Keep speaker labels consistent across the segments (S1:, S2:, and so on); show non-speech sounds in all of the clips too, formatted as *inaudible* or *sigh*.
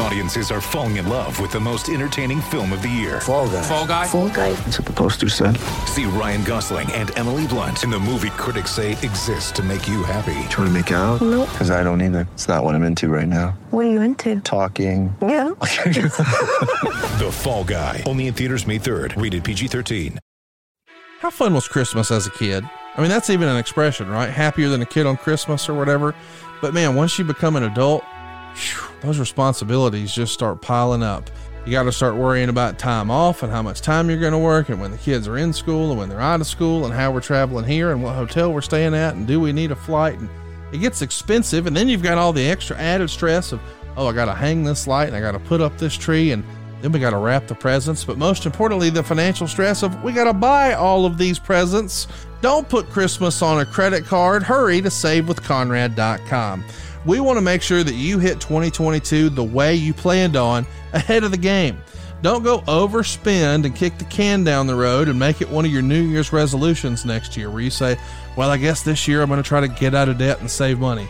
S1: Audiences are falling in love with the most entertaining film of the year.
S2: Fall guy.
S3: Fall guy.
S4: Fall guy.
S2: That's what the poster said.
S1: See Ryan Gosling and Emily Blunt in the movie critics say exists to make you happy.
S2: Trying to make it out?
S4: Nope.
S2: Because I don't either. It's not what I'm into right now.
S4: What are you into?
S2: Talking.
S4: Yeah. *laughs* *laughs*
S1: The Fall Guy. Only in theaters May 3rd. Rated PG-13.
S3: How fun was Christmas as a kid? I mean, that's even an expression, right? Happier than a kid on Christmas or whatever. But man, once you become an adult, whew, those responsibilities just start piling up. You got to start worrying about time off and how much time you're going to work, and when the kids are in school and when they're out of school, and how we're traveling here and what hotel we're staying at, and do we need a flight? And it gets expensive, and then you've got all the extra added stress of, oh, I got to hang this light and I got to put up this tree, and then we got to wrap the presents. But most importantly, the financial stress of we got to buy all of these presents. Don't put Christmas on a credit card. Hurry to savewithconrad.com. We want to make sure that you hit 2022 the way you planned on ahead of the game. Don't go overspend and kick the can down the road and make it one of your New Year's resolutions next year where you say, Well, I guess this year I'm going to try to get out of debt and save money.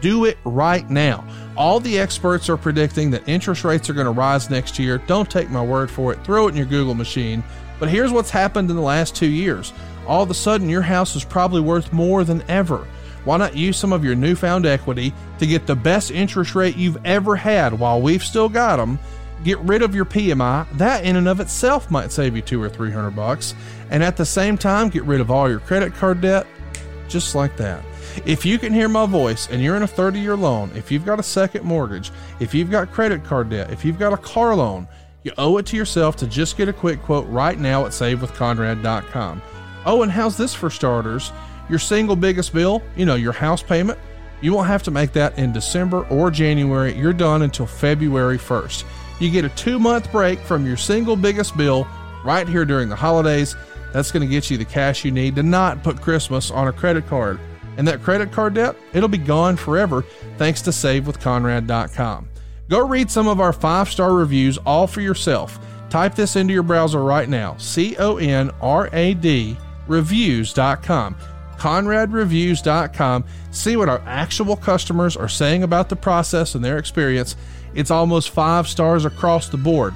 S3: Do it right now. All the experts are predicting that interest rates are going to rise next year. Don't take my word for it. Throw it in your Google machine. But here's what's happened in the last two years. All of a sudden, your house is probably worth more than ever. Why not use some of your newfound equity to get the best interest rate you've ever had while we've still got them? Get rid of your PMI. That in and of itself might save you two or three hundred bucks. And at the same time, get rid of all your credit card debt just like that. If you can hear my voice and you're in a 30 year loan, if you've got a second mortgage, if you've got credit card debt, if you've got a car loan, you owe it to yourself to just get a quick quote right now at savewithconrad.com. Oh, and how's this for starters? Your single biggest bill, you know, your house payment, you won't have to make that in December or January. You're done until February 1st. You get a two month break from your single biggest bill right here during the holidays. That's going to get you the cash you need to not put Christmas on a credit card. And that credit card debt, it'll be gone forever thanks to SaveWithConrad.com. Go read some of our five star reviews all for yourself. Type this into your browser right now C O N R A D reviews.com. ConradReviews.com. See what our actual customers are saying about the process and their experience. It's almost five stars across the board.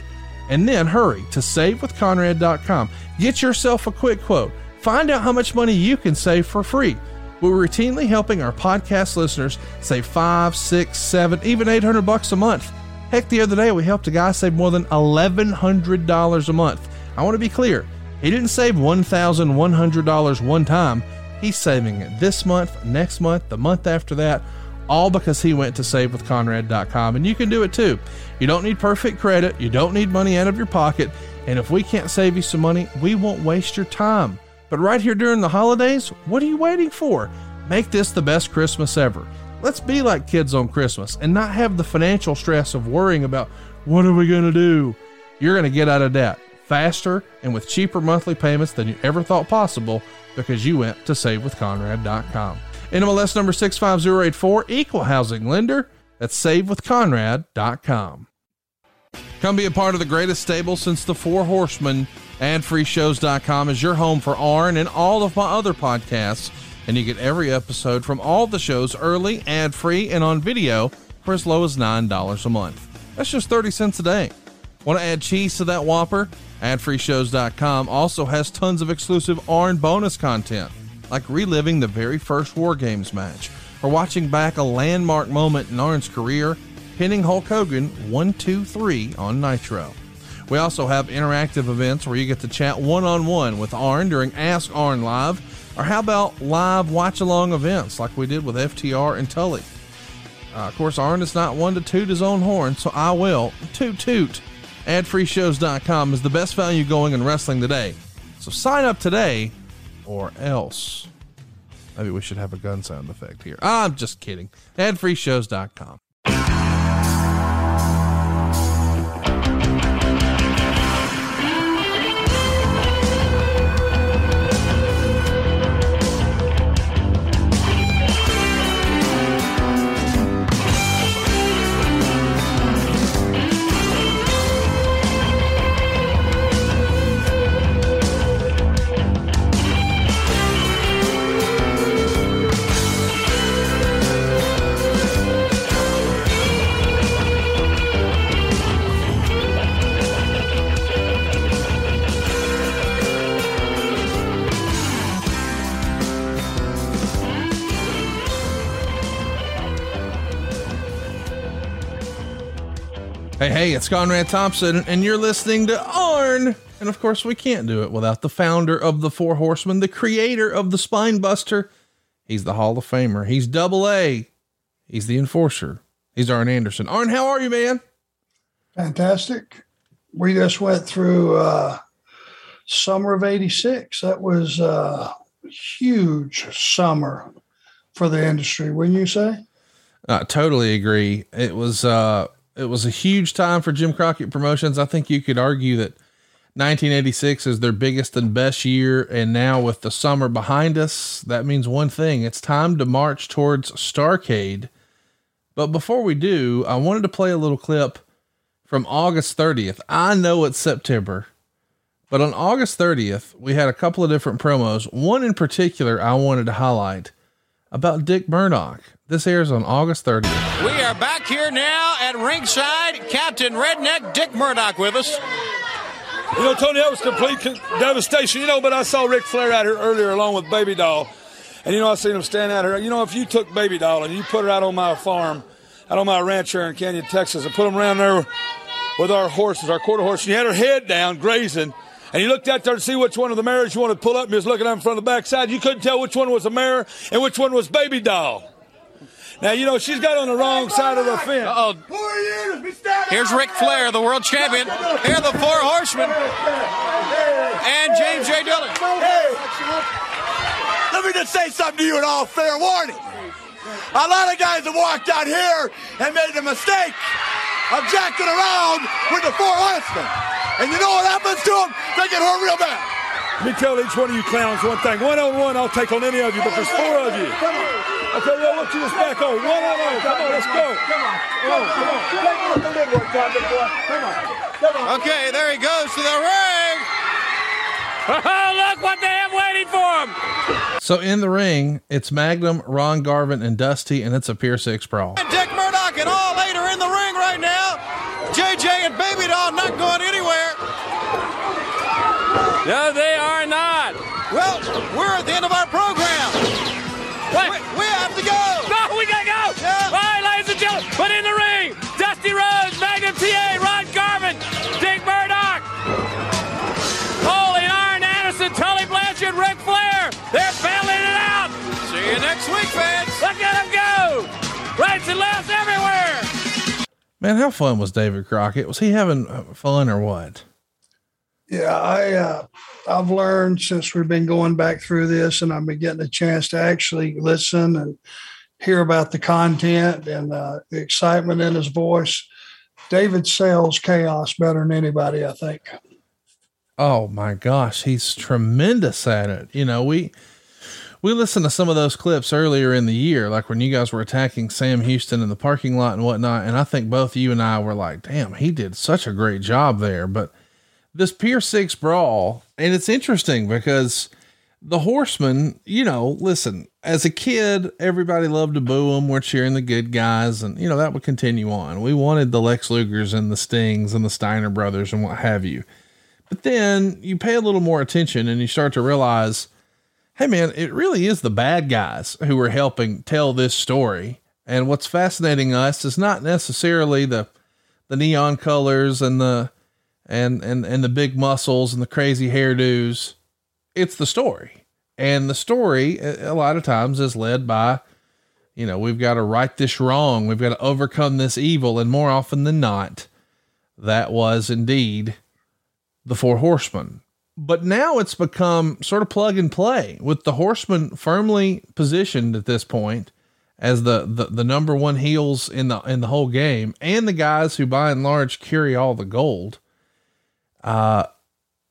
S3: And then hurry to SaveWithConrad.com. Get yourself a quick quote. Find out how much money you can save for free. We're routinely helping our podcast listeners save five, six, seven, even eight hundred bucks a month. Heck, the other day we helped a guy save more than eleven hundred dollars a month. I want to be clear. He didn't save one thousand one hundred dollars one time. He's saving it this month, next month, the month after that, all because he went to savewithconrad.com. And you can do it too. You don't need perfect credit, you don't need money out of your pocket. And if we can't save you some money, we won't waste your time. But right here during the holidays, what are you waiting for? Make this the best Christmas ever. Let's be like kids on Christmas and not have the financial stress of worrying about what are we going to do? You're going to get out of debt faster and with cheaper monthly payments than you ever thought possible because you went to savewithconrad.com. NMLS number 65084, equal housing lender. That's savewithconrad.com. Come be a part of the greatest stable since the Four Horsemen. AdFreeShows.com is your home for Arn and all of my other podcasts, and you get every episode from all the shows early, ad free, and on video for as low as $9 a month. That's just 30 cents a day. Want to add cheese to that Whopper? AdFreeShows.com also has tons of exclusive Arn bonus content, like reliving the very first War Games match, or watching back a landmark moment in Arn's career, pinning Hulk Hogan 1 2 3 on Nitro. We also have interactive events where you get to chat one on one with Arn during Ask Arn Live, or how about live watch along events like we did with FTR and Tully? Uh, of course, Arn is not one to toot his own horn, so I will. Toot toot. AdFreeShows.com is the best value going in wrestling today. So sign up today or else. Maybe we should have a gun sound effect here. I'm just kidding. AdFreeShows.com. Hey, it's Conrad Thompson, and you're listening to Arn. And of course, we can't do it without the founder of the Four Horsemen, the creator of the Spine Buster. He's the Hall of Famer. He's double A. He's the enforcer. He's Arn Anderson. Arn, how are you, man?
S5: Fantastic. We just went through uh, summer of 86. That was a huge summer for the industry, wouldn't you say?
S3: I totally agree. It was uh it was a huge time for Jim Crockett Promotions. I think you could argue that 1986 is their biggest and best year. And now with the summer behind us, that means one thing it's time to march towards Starcade. But before we do, I wanted to play a little clip from August 30th. I know it's September, but on August 30th, we had a couple of different promos. One in particular I wanted to highlight about Dick Murdoch. This airs on August 30th.
S6: We are back here now at ringside. Captain Redneck Dick Murdoch with us.
S7: You know, Tony, that was complete devastation. You know, but I saw Ric Flair out here earlier along with Baby Doll. And, you know, I seen him stand out here. You know, if you took Baby Doll and you put her out on my farm, out on my ranch here in Canyon, Texas, and put them around there with our horses, our quarter horse, and you had her head down grazing, and you looked out there to see which one of the mares you wanted to pull up, and you was looking out in front of the backside, you couldn't tell which one was a mare and which one was Baby Doll. Now, you know, she's got on the wrong side of the fence.
S6: Oh, here's Ric Flair, the world champion. Here are the four horsemen. And James J. Dillon. Hey.
S8: Let me just say something to you in all fair warning. A lot of guys have walked out here and made a mistake of jacking around with the four horsemen. And you know what happens to them? They get hurt real bad.
S7: Let me tell each one of you clowns one thing. One on one, I'll take on any of you, but there's four of you. I tell you, I want you to back on. One on one. Come on, let's go. Come on, come on.
S6: Okay, there he goes to the ring. *laughs* Oh, look what they have waiting for him.
S3: So in the ring, it's Magnum, Ron Garvin, and Dusty, and it's a Pier 6 brawl.
S6: And Dick Murdoch and all eight are in the ring right now. JJ and Baby Doll not going anywhere.
S9: No, they are not.
S6: Well, we're at the end of our program.
S9: What?
S6: We, we have to go.
S9: No, we gotta go.
S6: Yeah.
S9: All right, ladies and gentlemen, but in the ring, Dusty Rhodes, Magnum TA, Ron Garvin, Dick Murdoch, Ole Arn Anderson, Tully Blanchard, Ric Flair. They're battling it out.
S6: See you next week, fans.
S9: Look at them go. Rights and lefts everywhere.
S3: Man, how fun was David Crockett? Was he having fun or what?
S5: Yeah, I uh, I've learned since we've been going back through this, and I've been getting a chance to actually listen and hear about the content and uh, the excitement in his voice. David sells chaos better than anybody, I think.
S3: Oh my gosh, he's tremendous at it. You know, we we listened to some of those clips earlier in the year, like when you guys were attacking Sam Houston in the parking lot and whatnot. And I think both you and I were like, damn, he did such a great job there. But this Pier 6 brawl, and it's interesting because the horsemen, you know, listen, as a kid, everybody loved to boo them. We're cheering the good guys, and you know, that would continue on. We wanted the Lex Lugers and the Stings and the Steiner brothers and what have you. But then you pay a little more attention and you start to realize, hey man, it really is the bad guys who are helping tell this story. And what's fascinating us is not necessarily the the neon colors and the and and and the big muscles and the crazy hairdos. It's the story. And the story a lot of times is led by you know, we've got to right this wrong. We've got to overcome this evil and more often than not that was indeed the four horsemen. But now it's become sort of plug and play with the horsemen firmly positioned at this point as the, the, the number one heels in the, in the whole game and the guys who by and large carry all the gold. Uh,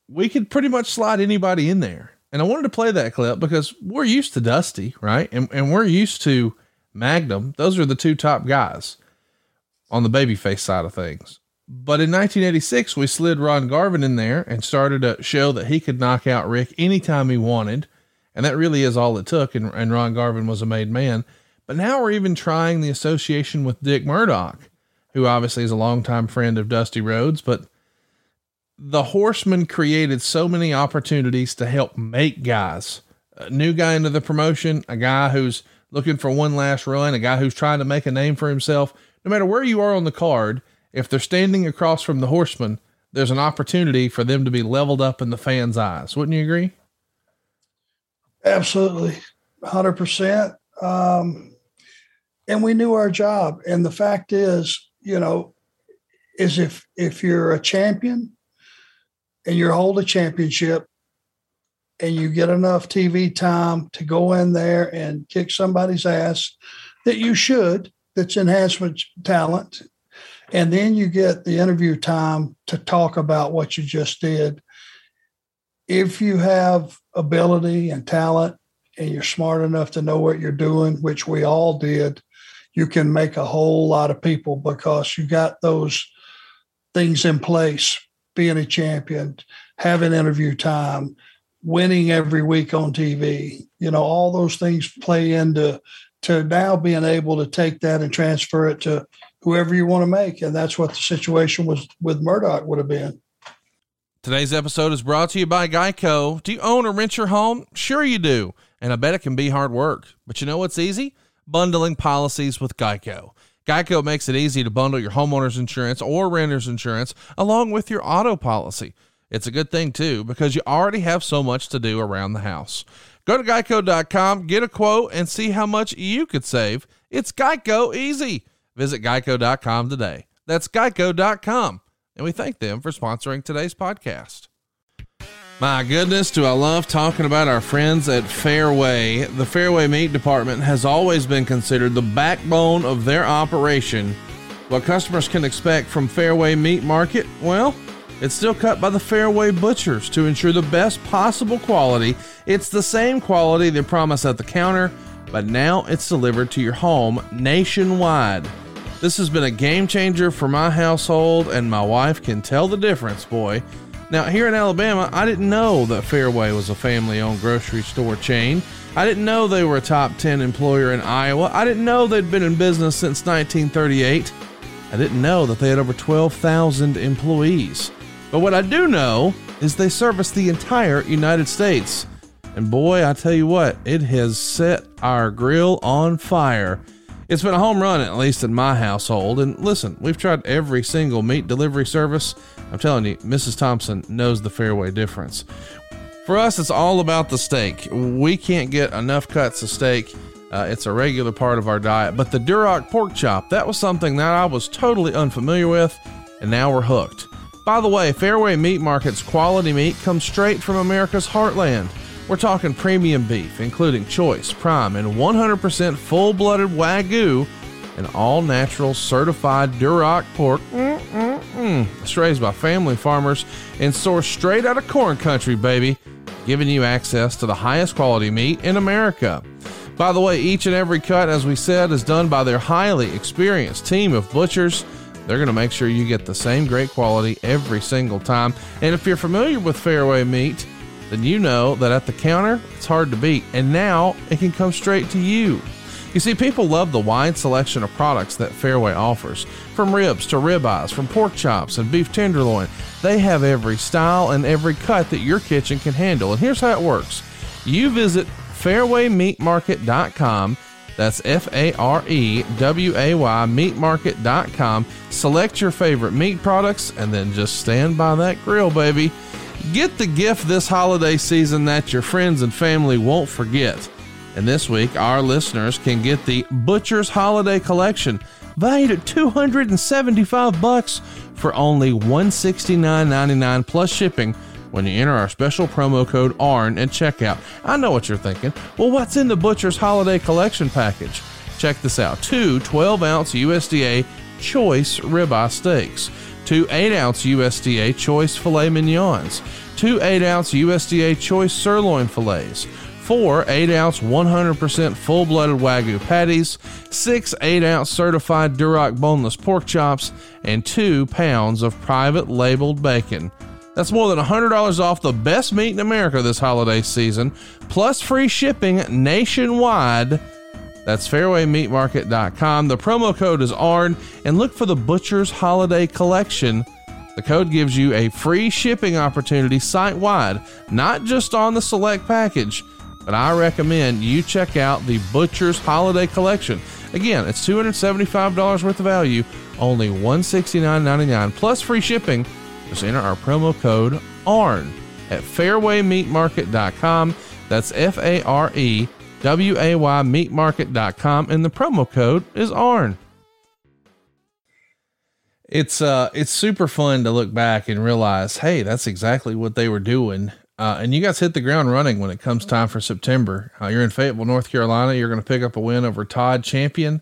S3: we could pretty much slide anybody in there. And I wanted to play that clip because we're used to Dusty, right? And, and we're used to Magnum. Those are the two top guys on the babyface side of things. But in 1986, we slid Ron Garvin in there and started to show that he could knock out Ric anytime he wanted. And that really is all it took. And, and Ron Garvin was a made man. But now we're even trying the association with Dick Murdoch, who obviously is a longtime friend of Dusty Rhodes. But the Horsemen created so many opportunities to help make guys. A new guy into the promotion, a guy who's looking for one last run, a guy who's trying to make a name for himself. No matter where you are on the card, if they're standing across from the horsemen, there's an opportunity for them to be leveled up in the fans' eyes. Wouldn't you agree?
S5: Absolutely, hundred um, percent. And we knew our job. And the fact is, you know, is if if you're a champion and you hold a championship and you get enough TV time to go in there and kick somebody's ass that you should, that's enhancement talent. And then you get the interview time to talk about what you just did. If you have ability and talent and you're smart enough to know what you're doing, which we all did, you can make a whole lot of people because you got those things in place being a champion, having interview time, winning every week on TV. You know, all those things play into to now being able to take that and transfer it to whoever you want to make. And that's what the situation was with Murdoch would have been.
S3: Today's episode is brought to you by Geico. Do you own or rent your home? Sure you do. And I bet it can be hard work. But you know what's easy? Bundling policies with Geico. Geico makes it easy to bundle your homeowner's insurance or renter's insurance along with your auto policy. It's a good thing too because you already have so much to do around the house. Go to geico.com, get a quote, and see how much you could save. It's Geico easy. Visit geico.com today. That's geico.com. And we thank them for sponsoring today's podcast. My goodness, do I love talking about our friends at Fareway. The Fareway Meat Department has always been considered the backbone of their operation. What customers can expect from Fareway Meat Market? Well, it's still cut by the Fareway butchers to ensure the best possible quality. It's the same quality they promise at the counter, but now it's delivered to your home nationwide. This has been a game changer for my household, and my wife can tell the difference, boy. Now, here in Alabama, I didn't know that Fareway was a family owned grocery store chain. I didn't know they were a top 10 employer in Iowa. I didn't know they'd been in business since 1938. I didn't know that they had over 12,000 employees. But what I do know is they service the entire United States. And boy, I tell you what, it has set our grill on fire. It's been a home run, at least in my household. And listen, we've tried every single meat delivery service. I'm telling you, Mrs. Thompson knows the fareway difference. For us, it's all about the steak. We can't get enough cuts of steak. Uh, it's a regular part of our diet. But the Duroc pork chop, that was something that I was totally unfamiliar with, and now we're hooked. By the way, Fareway Meat Market's quality meat comes straight from America's heartland. We're talking premium beef, including choice, prime, and 100% full blooded Wagyu, and all natural certified Duroc pork. Mm-mm-mm. It's raised by family farmers and sourced straight out of corn country, baby, giving you access to the highest quality meat in America. By the way, each and every cut, as we said, is done by their highly experienced team of butchers they're going to make sure you get the same great quality every single time. And if you're familiar with Fareway meat, then you know that at the counter, it's hard to beat. And now it can come straight to you. You see, people love the wide selection of products that Fareway offers. From ribs to ribeyes, from pork chops and beef tenderloin, they have every style and every cut that your kitchen can handle. And here's how it works you visit farewaymeatmarket.com that's F A R E W A Y meatmarket.com. Select your favorite meat products and then just stand by that grill, baby. Get the gift this holiday season that your friends and family won't forget. And this week, our listeners can get the Butcher's Holiday Collection, valued at 275 bucks for only $169.99 plus shipping when you enter our special promo code ARN at checkout. I know what you're thinking. Well, what's in the Butcher's Holiday Collection package? Check this out two 12 ounce USDA choice ribeye steaks, two 8 ounce USDA choice filet mignons, two 8 ounce USDA choice sirloin fillets four 8 ounce 100% full blooded Wagyu patties, six 8 ounce certified Duroc boneless pork chops, and two pounds of private labeled bacon. That's more than $100 off the best meat in America this holiday season, plus free shipping nationwide. That's farewaymeatmarket.com. The promo code is ARN, and look for the Butcher's Holiday Collection. The code gives you a free shipping opportunity site wide, not just on the select package, but I recommend you check out the Butcher's Holiday Collection. Again, it's $275 worth of value, only $169.99 plus free shipping. Just enter our promo code ARN at farewaymeatmarket.com. That's F A R E W A Y meatmarket.com and the promo code is ARN. It's uh it's super fun to look back and realize, hey, that's exactly what they were doing. Uh, and you guys hit the ground running when it comes time for September. Uh, you're in Fayetteville, North Carolina. You're going to pick up a win over Todd Champion.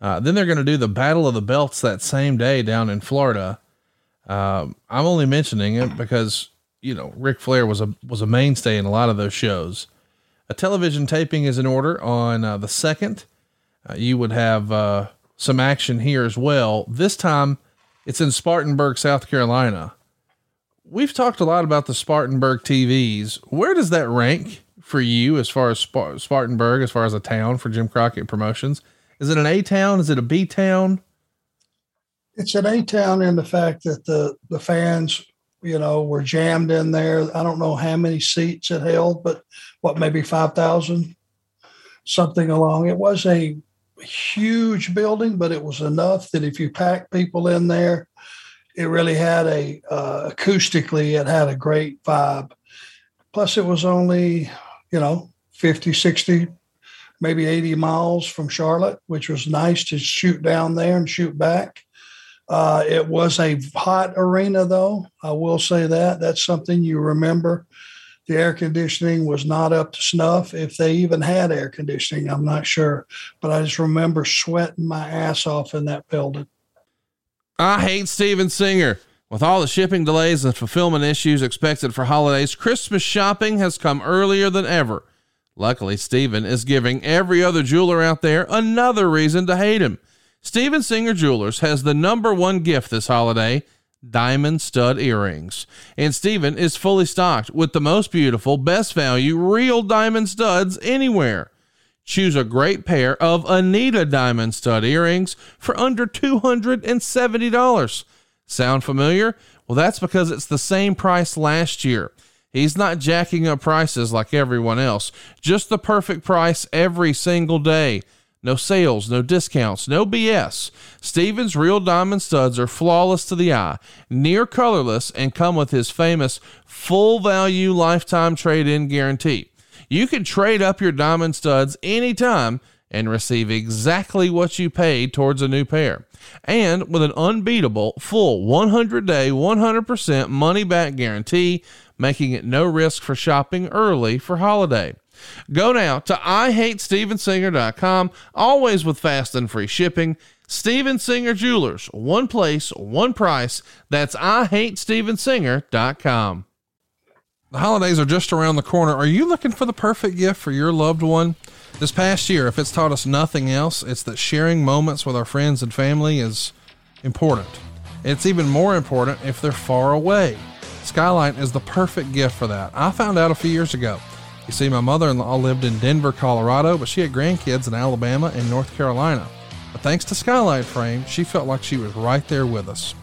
S3: Uh, then they're going to do the Battle of the Belts that same day down in Florida. Um, I'm only mentioning it because you know Ric Flair was a was a mainstay in a lot of those shows. A television taping is in order on uh, the second. Uh, you would have uh, some action here as well. This time, it's in Spartanburg, South Carolina we've talked a lot about the Spartanburg TVs. Where does that rank for you as far as Spartanburg, as far as a town for Jim Crockett Promotions? Is it an A town? Is it a B town?
S5: It's an A town in the fact that the the fans, you know, were jammed in there. I don't know how many seats it held, but what maybe five thousand, something along. It was a huge building, but it was enough that if you pack people in there, it really had a uh, acoustically it had a great vibe plus it was only you know 50 60 maybe 80 miles from charlotte which was nice to shoot down there and shoot back uh, it was a hot arena though i will say that that's something you remember the air conditioning was not up to snuff if they even had air conditioning i'm not sure but i just remember sweating my ass off in that building
S3: I hate Steven Singer. With all the shipping delays and fulfillment issues expected for holidays, Christmas shopping has come earlier than ever. Luckily, Steven is giving every other jeweler out there another reason to hate him. Steven Singer Jewelers has the number one gift this holiday diamond stud earrings. And Steven is fully stocked with the most beautiful, best value, real diamond studs anywhere. Choose a great pair of Anita diamond stud earrings for under $270. Sound familiar? Well, that's because it's the same price last year. He's not jacking up prices like everyone else, just the perfect price every single day. No sales, no discounts, no BS. Steven's real diamond studs are flawless to the eye, near colorless, and come with his famous full value lifetime trade in guarantee. You can trade up your diamond studs anytime and receive exactly what you paid towards a new pair. And with an unbeatable full 100 day, 100% money back guarantee, making it no risk for shopping early for holiday. Go now to IHateStevenSinger.com, always with fast and free shipping. Steven Singer Jewelers, one place, one price. That's IHateStevenSinger.com. The holidays are just around the corner. Are you looking for the perfect gift for your loved one? This past year, if it's taught us nothing else, it's that sharing moments with our friends and family is important. It's even more important if they're far away. Skylight is the perfect gift for that. I found out a few years ago. You see, my mother in law lived in Denver, Colorado, but she had grandkids in Alabama and North Carolina. But thanks to Skylight Frame, she felt like she was right there with us.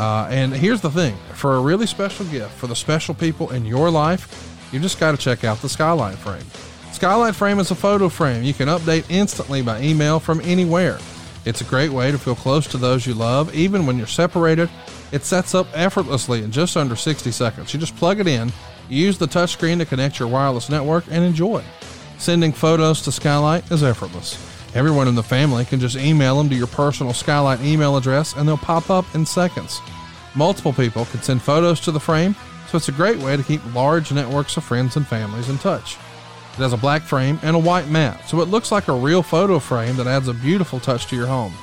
S3: Uh, and here's the thing for a really special gift for the special people in your life, you just got to check out the Skylight Frame. Skylight Frame is a photo frame you can update instantly by email from anywhere. It's a great way to feel close to those you love, even when you're separated. It sets up effortlessly in just under 60 seconds. You just plug it in, use the touchscreen to connect your wireless network, and enjoy. Sending photos to Skylight is effortless. Everyone in the family can just email them to your personal Skylight email address and they'll pop up in seconds. Multiple people can send photos to the frame, so it's a great way to keep large networks of friends and families in touch. It has a black frame and a white mat, so it looks like a real photo frame that adds a beautiful touch to your home.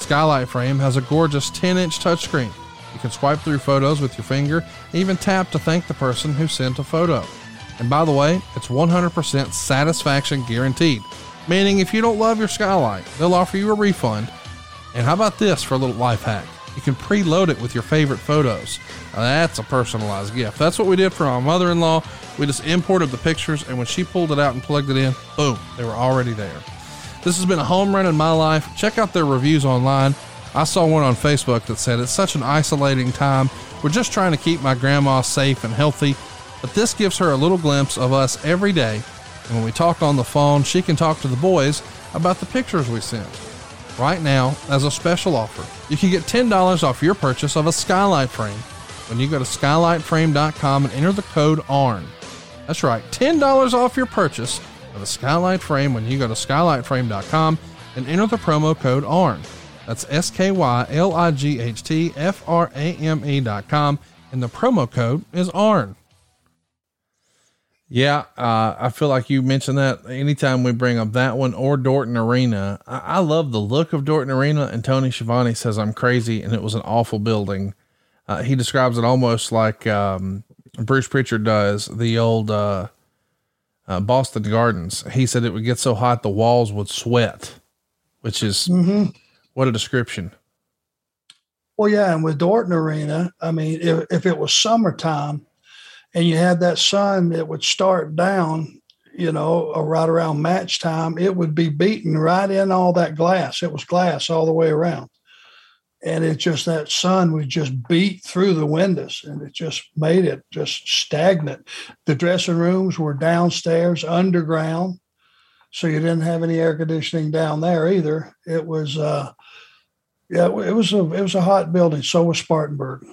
S3: Skylight Frame has a gorgeous 10 inch touchscreen. You can swipe through photos with your finger, even tap to thank the person who sent a photo. And by the way, it's 100% satisfaction guaranteed meaning if you don't love your skylight, they'll offer you a refund. And how about this for a little life hack? You can preload it with your favorite photos. Now that's a personalized gift. That's what we did for my mother in law. We just imported the pictures, and when she pulled it out and plugged it in, boom, they were already there. This has been a home run in my life. Check out their reviews online. I saw one on Facebook that said it's such an isolating time. We're just trying to keep my grandma safe and healthy, but this gives her a little glimpse of us every day and when we talk on the phone, she can talk to the boys about the pictures we sent. right now as a special offer. You can get $10 off your purchase of a skylight frame when you go to skylightframe.com and enter the code ARN. That's right, $10 off your purchase of a skylight frame when you go to skylightframe.com and enter the promo code ARN. That's S K Y L I G H T F R A M E.com, and the promo code is ARN. Yeah, uh, I feel like you mentioned that anytime we bring up that one or Dorton Arena. I, I love the look of Dorton Arena, and Tony Schiavone says I'm crazy and it was an awful building. Uh, he describes it almost like um, Bruce Pritchard does the old uh, uh, Boston Gardens. He said it would get so hot the walls would sweat, which is what a description.
S5: Well, yeah, and with Dorton Arena, I mean, if, if it was summertime and you had that sun, it would start down, you know, right around match time, it would be beaten right in all that glass. It was glass all the way around. And it just, that sun would just beat through the windows and it just made it just stagnant. The dressing rooms were downstairs, underground. So you didn't have any air conditioning down there either. It was, uh, yeah, it was a it was a hot building. So was Spartanburg.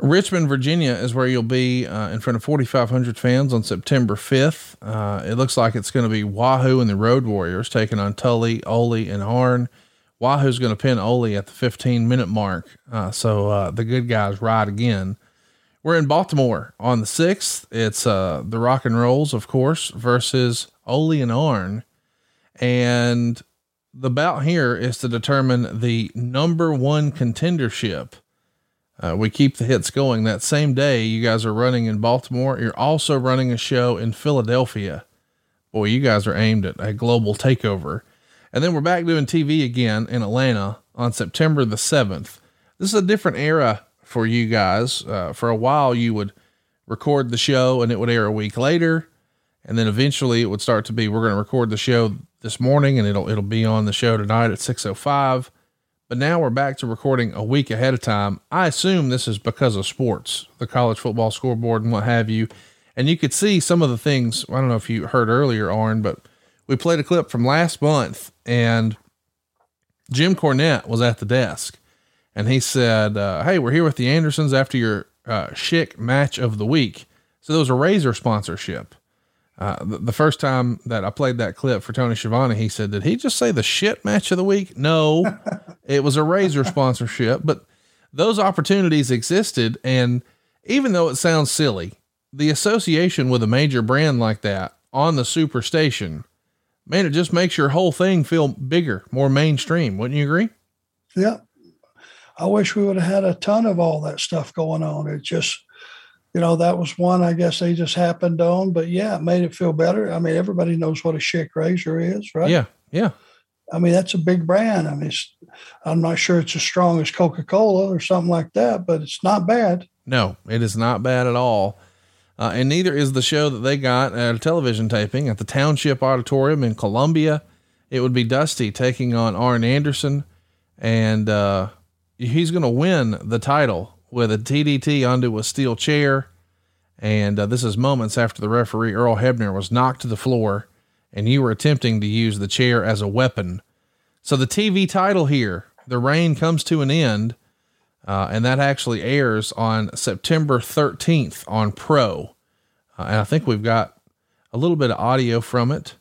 S3: Richmond, Virginia is where you'll be uh, in front of 4,500 fans on September 5th. Uh, it looks like it's going to be Wahoo and the Road Warriors taking on Tully, Ole, and Arn. Wahoo's going to pin Ole at the 15 minute mark. Uh, so uh, the good guys ride again. We're in Baltimore on the 6th. It's uh, the Rock and Rolls, of course, versus Ole and Arn. And the bout here is to determine the number one contendership. Uh, we keep the hits going. That same day, you guys are running in Baltimore. You're also running a show in Philadelphia. Boy, you guys are aimed at a global takeover. And then we're back doing TV again in Atlanta on September the 7th. This is a different era for you guys. Uh, for a while, you would record the show and it would air a week later. And then eventually it would start to be, we're going to record the show this morning and it'll, it'll be on the show tonight at 605. But now we're back to recording a week ahead of time. I assume this is because of sports, the college football scoreboard and what have you. And you could see some of the things. I don't know if you heard earlier, Arn, but we played a clip from last month and Jim Cornette was at the desk and he said, uh, Hey, we're here with the Andersons after your uh, Schick match of the week. So there was a razor sponsorship. Uh, the, the, first time that I played that clip for Tony Schiavone, he said, Did he just say the shit match of the week? No, *laughs* it was a razor sponsorship, but those opportunities existed. And even though it sounds silly, the association with a major brand like that on the super station, man, it just makes your whole thing feel bigger, more mainstream. Wouldn't you agree?
S5: Yeah. I wish we would have had a ton of all that stuff going on. It just, you know, that was one I guess they just happened on. But yeah, it made it feel better. I mean, everybody knows what a Schick razor is, right?
S3: Yeah, yeah.
S5: I mean, that's a big brand. I mean, I'm not sure it's as strong as Coca Cola or something like that, but it's not bad.
S3: No, it is not bad at all. Uh, and neither is the show that they got at a television taping at the Township Auditorium in Columbia. It would be Dusty taking on Arn Anderson, and uh, he's going to win the title with a DDT onto a steel chair. And uh, this is moments after the referee, Earl Hebner, was knocked to the floor and you were attempting to use the chair as a weapon. So the TV title here, The Reign Comes to an End, uh, and that actually airs on September 13th on Pro. Uh, and I think we've got a little bit of audio from it.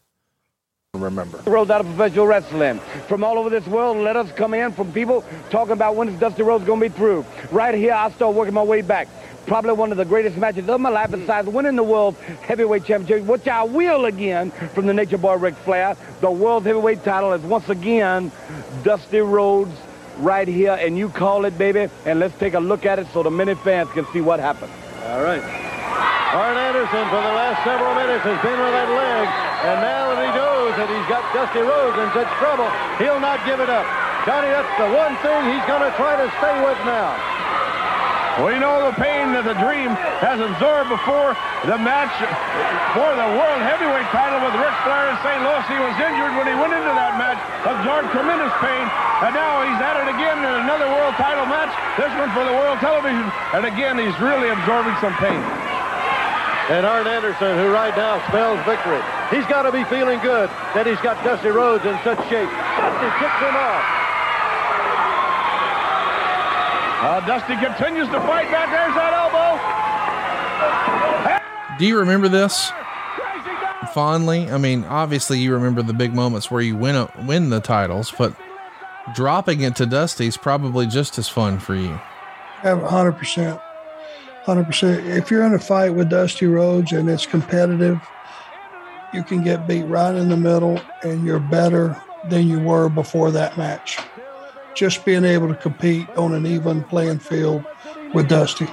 S10: Remember. Rhodes out of professional wrestling. From all over this world, let us come in from people talking about when is Dusty Rhodes going to be through. Right here, I start working my way back probably one of the greatest matches of my life besides winning the World Heavyweight Championship, which I will again from the Nature Boy Ric Flair. The World Heavyweight title is once again Dusty Rhodes right here, and you call it, baby, and let's take a look at it so the many fans can see what happened.
S11: All right. Arn Anderson for the last several minutes has been with that leg, and now that he knows that he's got Dusty Rhodes in such trouble, he'll not give it up. Johnny, that's the one thing he's going to try to stay with now.
S12: We know the pain that the Dream has absorbed before the match for the World Heavyweight title with Ric Flair in St. Louis. He was injured when he went into that match, absorbed tremendous pain, and now he's at it again in another World title match, this one for the World Television, and again, he's really absorbing some pain.
S11: And Arn Anderson, who right now spells victory. He's got to be feeling good that he's got Dusty Rhodes in such shape. Dusty kicks him off.
S12: Uh, Dusty continues to fight back. There's that elbow.
S3: Do you remember this fondly? I mean, obviously you remember the big moments where you win a, win the titles, but dropping it to Dusty's probably just as fun for you.
S5: Hundred percent, hundred percent. If you're in a fight with Dusty Rhodes and it's competitive, you can get beat right in the middle, and you're better than you were before that match. Just being able to compete on an even playing field with Dusty.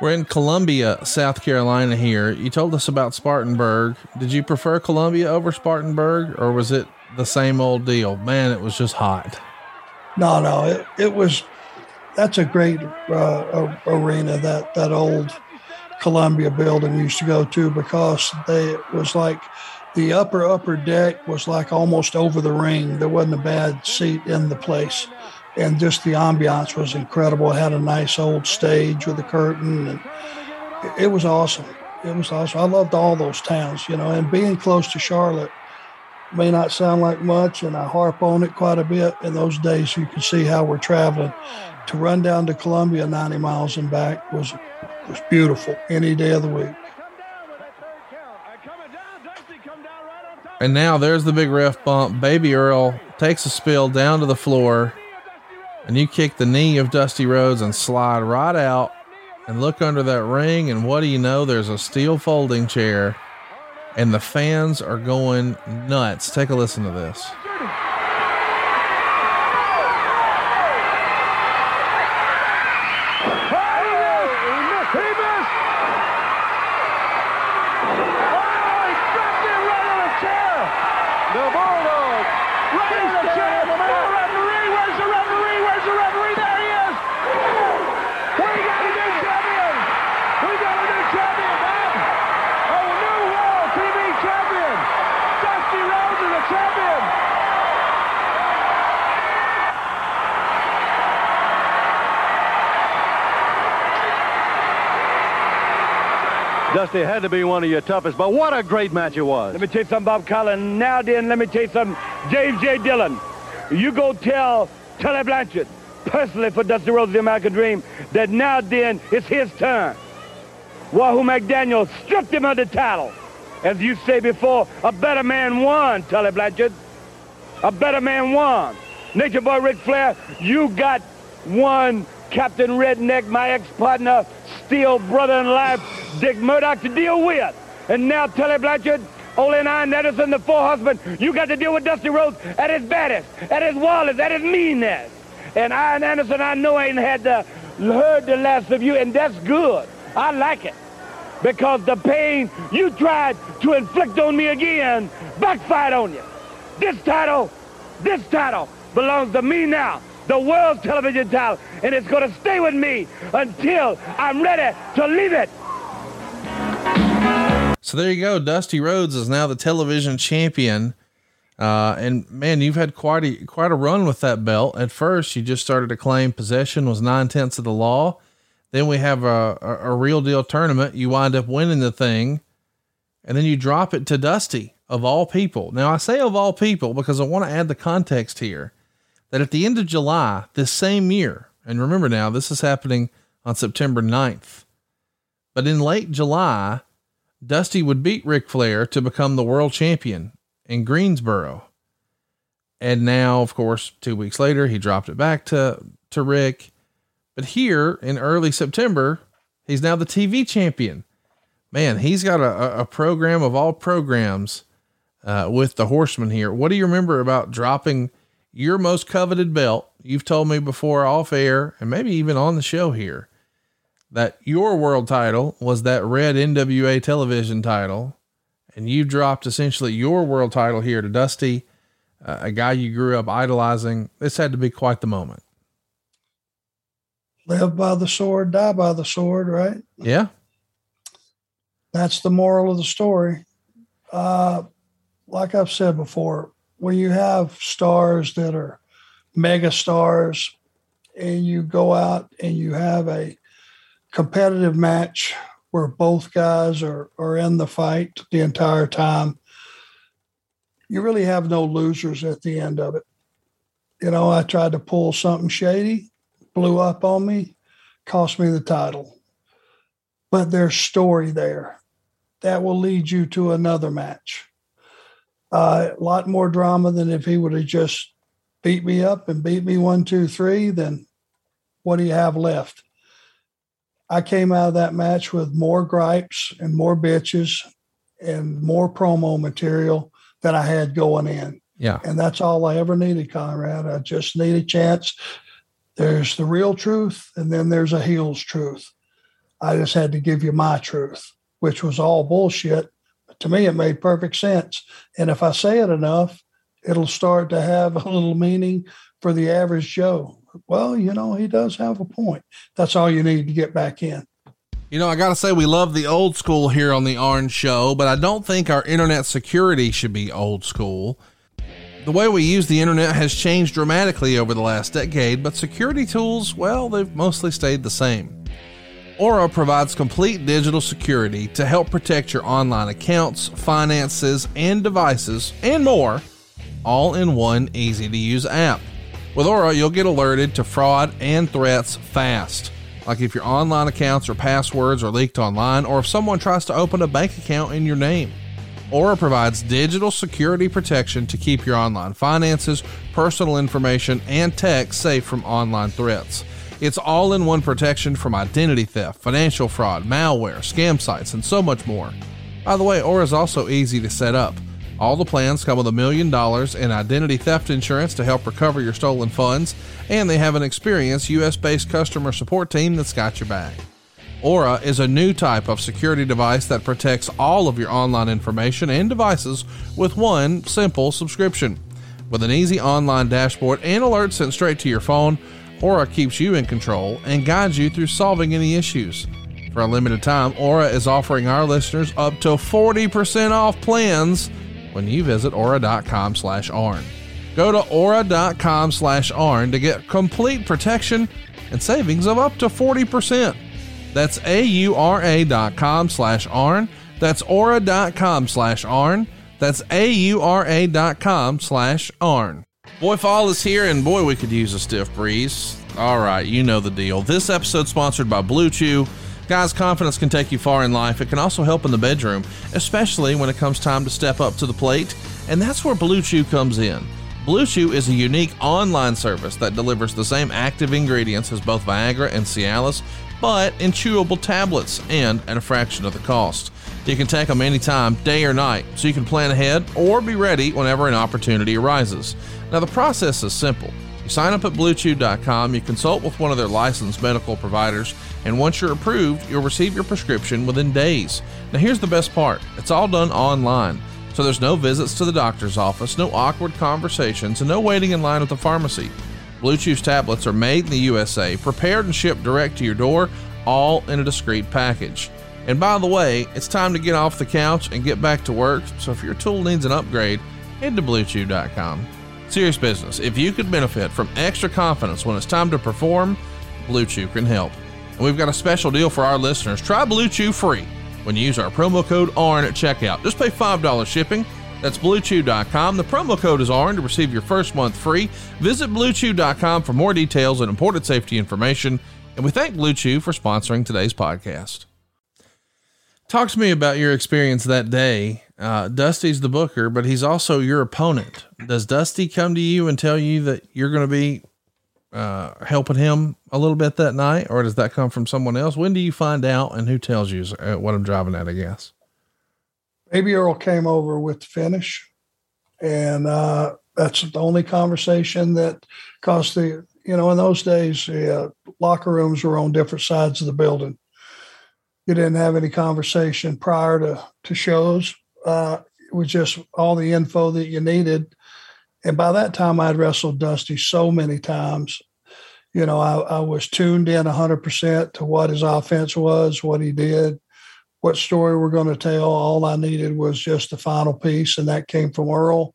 S3: We're in Columbia, South Carolina here. You told us about Spartanburg. Did you prefer Columbia over Spartanburg or was it the same old deal? Man, it was just hot.
S5: No, no, it, it was, that's a great uh, arena, that, that old Columbia building used to go to because they, it was like the upper, upper deck was like almost over the ring. There wasn't a bad seat in the place and just the ambiance was incredible. It had a nice old stage with a curtain, and it was awesome. It was awesome. I loved all those towns, you know, and being close to Charlotte may not sound like much, and I harp on it quite a bit. In those days, you can see how we're traveling. To run down to Columbia 90 miles and back was was beautiful any day of the week.
S3: And now there's the big ref bump. Baby Earl takes a spill down to the floor and you kick the knee of Dusty Rhodes and slide right out and look under that ring. And what do you know? There's a steel folding chair, and the fans are going nuts. Take a listen to this.
S11: Dusty had to be one of your toughest, but what a great match it was.
S10: Let me tell you something, Bob Caudle. Now then, let me tell you something. James J. Dillon, you go tell Tully Blanchard, personally for Dusty Rhodes, the American Dream, that now then it's his turn. Wahoo McDaniel stripped him of the title. As you say before, a better man won, Tully Blanchard. A better man won. Nature Boy Ric Flair, you got one Captain Redneck, my ex-partner, steel brother in life, Dick Murdoch, to deal with. And now Tully Blanchard, Ole Arn Anderson, the four husband, you got to deal with Dusty Rhodes at his baddest, at his wildest, at his meanness. And Arn Anderson, I know ain't had the, heard the last of you, and that's good. I like it. Because the pain you tried to inflict on me again backfired on you. This title, this title belongs to me now the world television title, and it's going to stay with me until I'm ready to leave it.
S3: So there you go. Dusty Rhodes is now the television champion. Uh, and man, you've had quite a quite a run with that belt. At first, you just started to claim possession was nine tenths of the law. Then we have a, a, a real deal tournament. You wind up winning the thing, and then you drop it to Dusty of all people. Now I say of all people because I want to add the context here that at the end of July this same year, and remember now, this is happening on September 9th, but in late July, Dusty would beat Ric Flair to become the world champion in Greensboro. And now, of course, two weeks later, he dropped it back to, to Ric. But here in early September, he's now the TV champion. Man, he's got a, a program of all programs uh, with the Horseman here. What do you remember about dropping your most coveted belt. You've told me before off air and maybe even on the show here that your world title was that red NWA television title. And you dropped essentially your world title here to Dusty, uh, a guy you grew up idolizing. This had to be quite the moment.
S5: Live by the sword, die by the sword, right?
S3: Yeah.
S5: That's the moral of the story. Uh, like I've said before, when you have stars that are mega stars and you go out and you have a competitive match where both guys are, are in the fight the entire time, you really have no losers at the end of it. You know, I tried to pull something shady, blew up on me, cost me the title. But there's story there that will lead you to another match. Uh, a lot more drama than if he would have just beat me up and beat me one, two, three. Then what do you have left? I came out of that match with more gripes and more bitches and more promo material than I had going in.
S3: Yeah.
S5: And that's all I ever needed, Conrad. I just need a chance. There's the real truth, and then there's a heel's truth. I just had to give you my truth, which was all bullshit. But to me, it made perfect sense. And if I say it enough, it'll start to have a little meaning for the average Joe well, you know, he does have a point. That's all you need to get back in.
S3: You know, I got to say, we love the old school here on the Orange Show, but I don't think our internet security should be old school. The way we use the internet has changed dramatically over the last decade, but security tools, well, they've mostly stayed the same. Aura provides complete digital security to help protect your online accounts, finances, and devices, and more, all in one easy to use app. With Aura, you'll get alerted to fraud and threats fast. Like if your online accounts or passwords are leaked online, or if someone tries to open a bank account in your name. Aura provides digital security protection to keep your online finances, personal information, and tech safe from online threats. It's all in one protection from identity theft, financial fraud, malware, scam sites, and so much more. By the way, Aura is also easy to set up. All the plans come with a million dollars in identity theft insurance to help recover your stolen funds, and they have an experienced US based customer support team that's got your back. Aura is a new type of security device that protects all of your online information and devices with one simple subscription. With an easy online dashboard and alerts sent straight to your phone, Aura keeps you in control and guides you through solving any issues. For a limited time, Aura is offering our listeners up to 40% off plans when you visit aura.com slash arn. Go to aura.com slash arn to get complete protection and savings of up to 40%. That's A-U-R-A dot com slash arn. That's aura.com slash arn. That's A-U-R-A dot com slash arn. Boy, fall is here, and boy, we could use a stiff breeze. All right, you know the deal. This episode sponsored by Blue Chew. Guys, confidence can take you far in life. It can also help in the bedroom, especially when it comes time to step up to the plate. And that's where Blue Chew comes in. Blue Chew is a unique online service that delivers the same active ingredients as both Viagra and Cialis, but in chewable tablets and at a fraction of the cost. You can take them anytime, day or night, so you can plan ahead or be ready whenever an opportunity arises. Now, the process is simple. You sign up at BlueChew.com, you consult with one of their licensed medical providers, and once you're approved, you'll receive your prescription within days. Now, here's the best part it's all done online. So there's no visits to the doctor's office, no awkward conversations, and no waiting in line at the pharmacy. Blue Chew's tablets are made in the USA, prepared and shipped direct to your door, all in a discreet package. And by the way, it's time to get off the couch and get back to work, so if your tool needs an upgrade, head to BlueChew.com. Serious business, if you could benefit from extra confidence when it's time to perform, Blue Chew can help. And we've got a special deal for our listeners. Try Blue Chew free when you use our promo code ARN at checkout. Just pay $5 shipping. That's bluechew.com. The promo code is ARN to receive your first month free. Visit bluechew.com for more details and important safety information. And we thank Blue Chew for sponsoring today's podcast. Talk to me about your experience that day. Uh, Dusty's the booker, but he's also your opponent. Does Dusty come to you and tell you that you're going to be uh, helping him a little bit that night, or does that come from someone else? When do you find out, and who tells you uh, what I'm driving at? I guess.
S5: Baby Earl came over with the finish, and uh, that's the only conversation that caused the. You know, in those days, the uh, locker rooms were on different sides of the building. You didn't have any conversation prior to to shows. Uh, it was just all the info that you needed and by that time, I'd wrestled Dusty so many times. You know, I, I was tuned in 100% to what his offense was, what he did, what story we're going to tell. All I needed was just the final piece, and that came from Earl.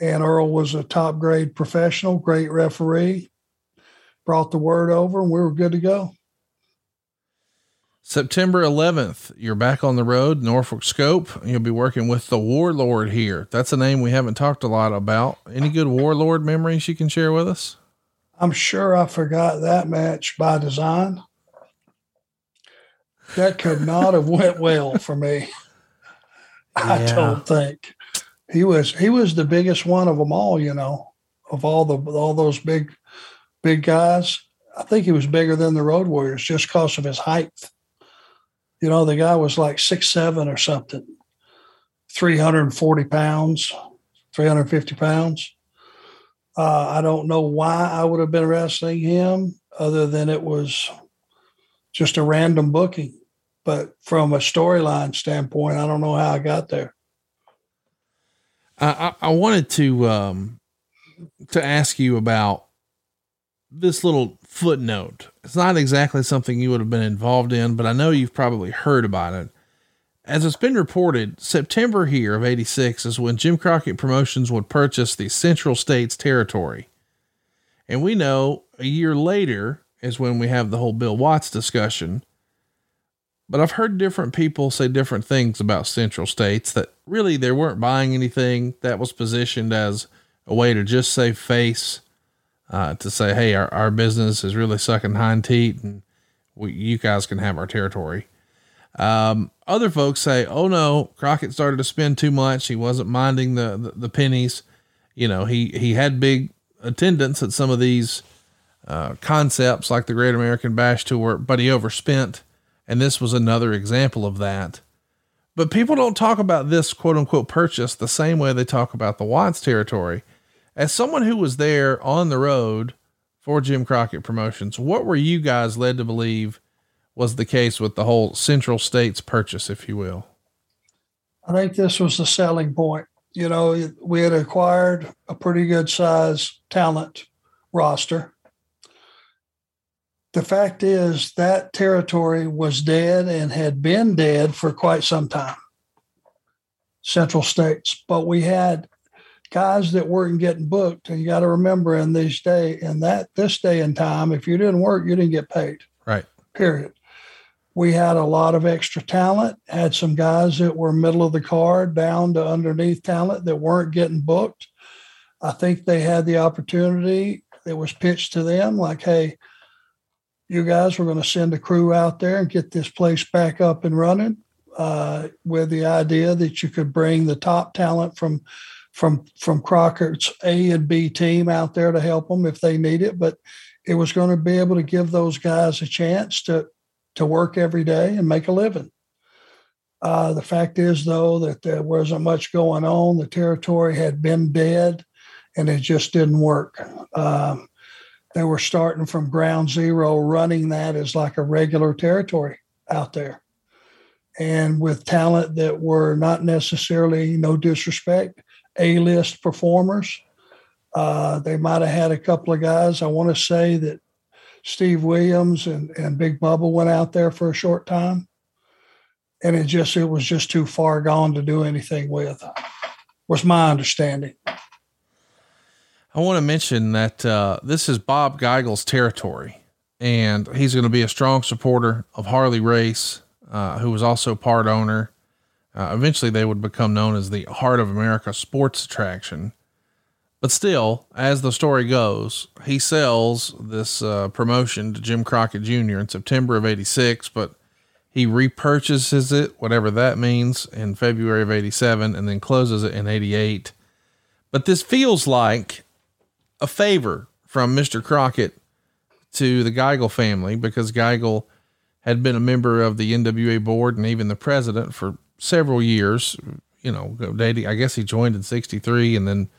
S5: And Earl was a top grade professional, great referee, brought the word over, and we were good to go.
S3: September 11th, you're back on the road, Norfolk Scope. You'll be working with the Warlord here. That's a name we haven't talked a lot about. Any good Warlord memories you can share with us?
S5: I'm sure I forgot that match by design. That could not have went well for me. *laughs* I
S3: Yeah.
S5: don't think he was he was the biggest one of them all. You know, of all the all those big big guys. I think he was bigger than the Road Warriors just because of his height. You know, the guy was like six seven or something, three hundred and forty pounds, three hundred fifty pounds. Uh, I don't know why I would have been wrestling him, other than it was just a random booking. But from a storyline standpoint, I don't know how I got there.
S3: I, I, I wanted to um, to ask you about this little footnote. It's not exactly something you would have been involved in, but I know you've probably heard about it. As it's been reported, September here of 86 is when Jim Crockett Promotions would purchase the Central States territory. And we know a year later is when we have the whole Bill Watts discussion. But I've heard different people say different things about Central States that really they weren't buying anything that was positioned as a way to just save face, uh, to say, hey, our, our business is really sucking hind teat and we, you guys can have our territory. Um, other folks say, oh no, Crockett started to spend too much. He wasn't minding the, the, the pennies. You know, he, he had big attendance at some of these uh, concepts like the Great American Bash Tour, but he overspent. And this was another example of that. But people don't talk about this quote unquote purchase the same way they talk about the Watts territory. As someone who was there on the road for Jim Crockett Promotions, what were you guys led to believe was the case with the whole Central States purchase, if you will?
S5: I think this was the selling point. You know, we had acquired a pretty good size talent roster. The fact is that territory was dead and had been dead for quite some time. Central States, but we had guys that weren't getting booked, and you got to remember in this day, in that this day and time, if you didn't work, you didn't get paid.
S3: Right.
S5: Period. We had a lot of extra talent, had some guys that were middle of the card down to underneath talent that weren't getting booked. I think they had the opportunity that was pitched to them like, hey, you guys, we're going to send a crew out there and get this place back up and running uh, with the idea that you could bring the top talent from from from Crockett's A and B team out there to help them if they need it. But it was going to be able to give those guys a chance to to work every day and make a living. Uh, the fact is, though, that there wasn't much going on. The territory had been dead, and it just didn't work. Um, they were starting from ground zero, running that as like a regular territory out there, and with talent that were not necessarily, no disrespect, A-list performers. Uh, they might have had a couple of guys. I want to say that Steve Williams and, and Big Bubba went out there for a short time. And it just it was just too far gone to do anything with, was my understanding.
S3: I want to mention that uh, this is Bob Geigel's territory, and he's going to be a strong supporter of Harley Race, uh, who was also part owner. Uh, eventually, they would become known as the Heart of America Sports Attraction. But still, as the story goes, he sells this uh, promotion to Jim Crockett Jr. in September of 86, but he repurchases it, whatever that means, in February of 87 and then closes it in 88. But this feels like a favor from Mr. Crockett to the Geigel family because Geigel had been a member of the NWA board and even the president for several years. You know, dating, I guess he joined in 63 and then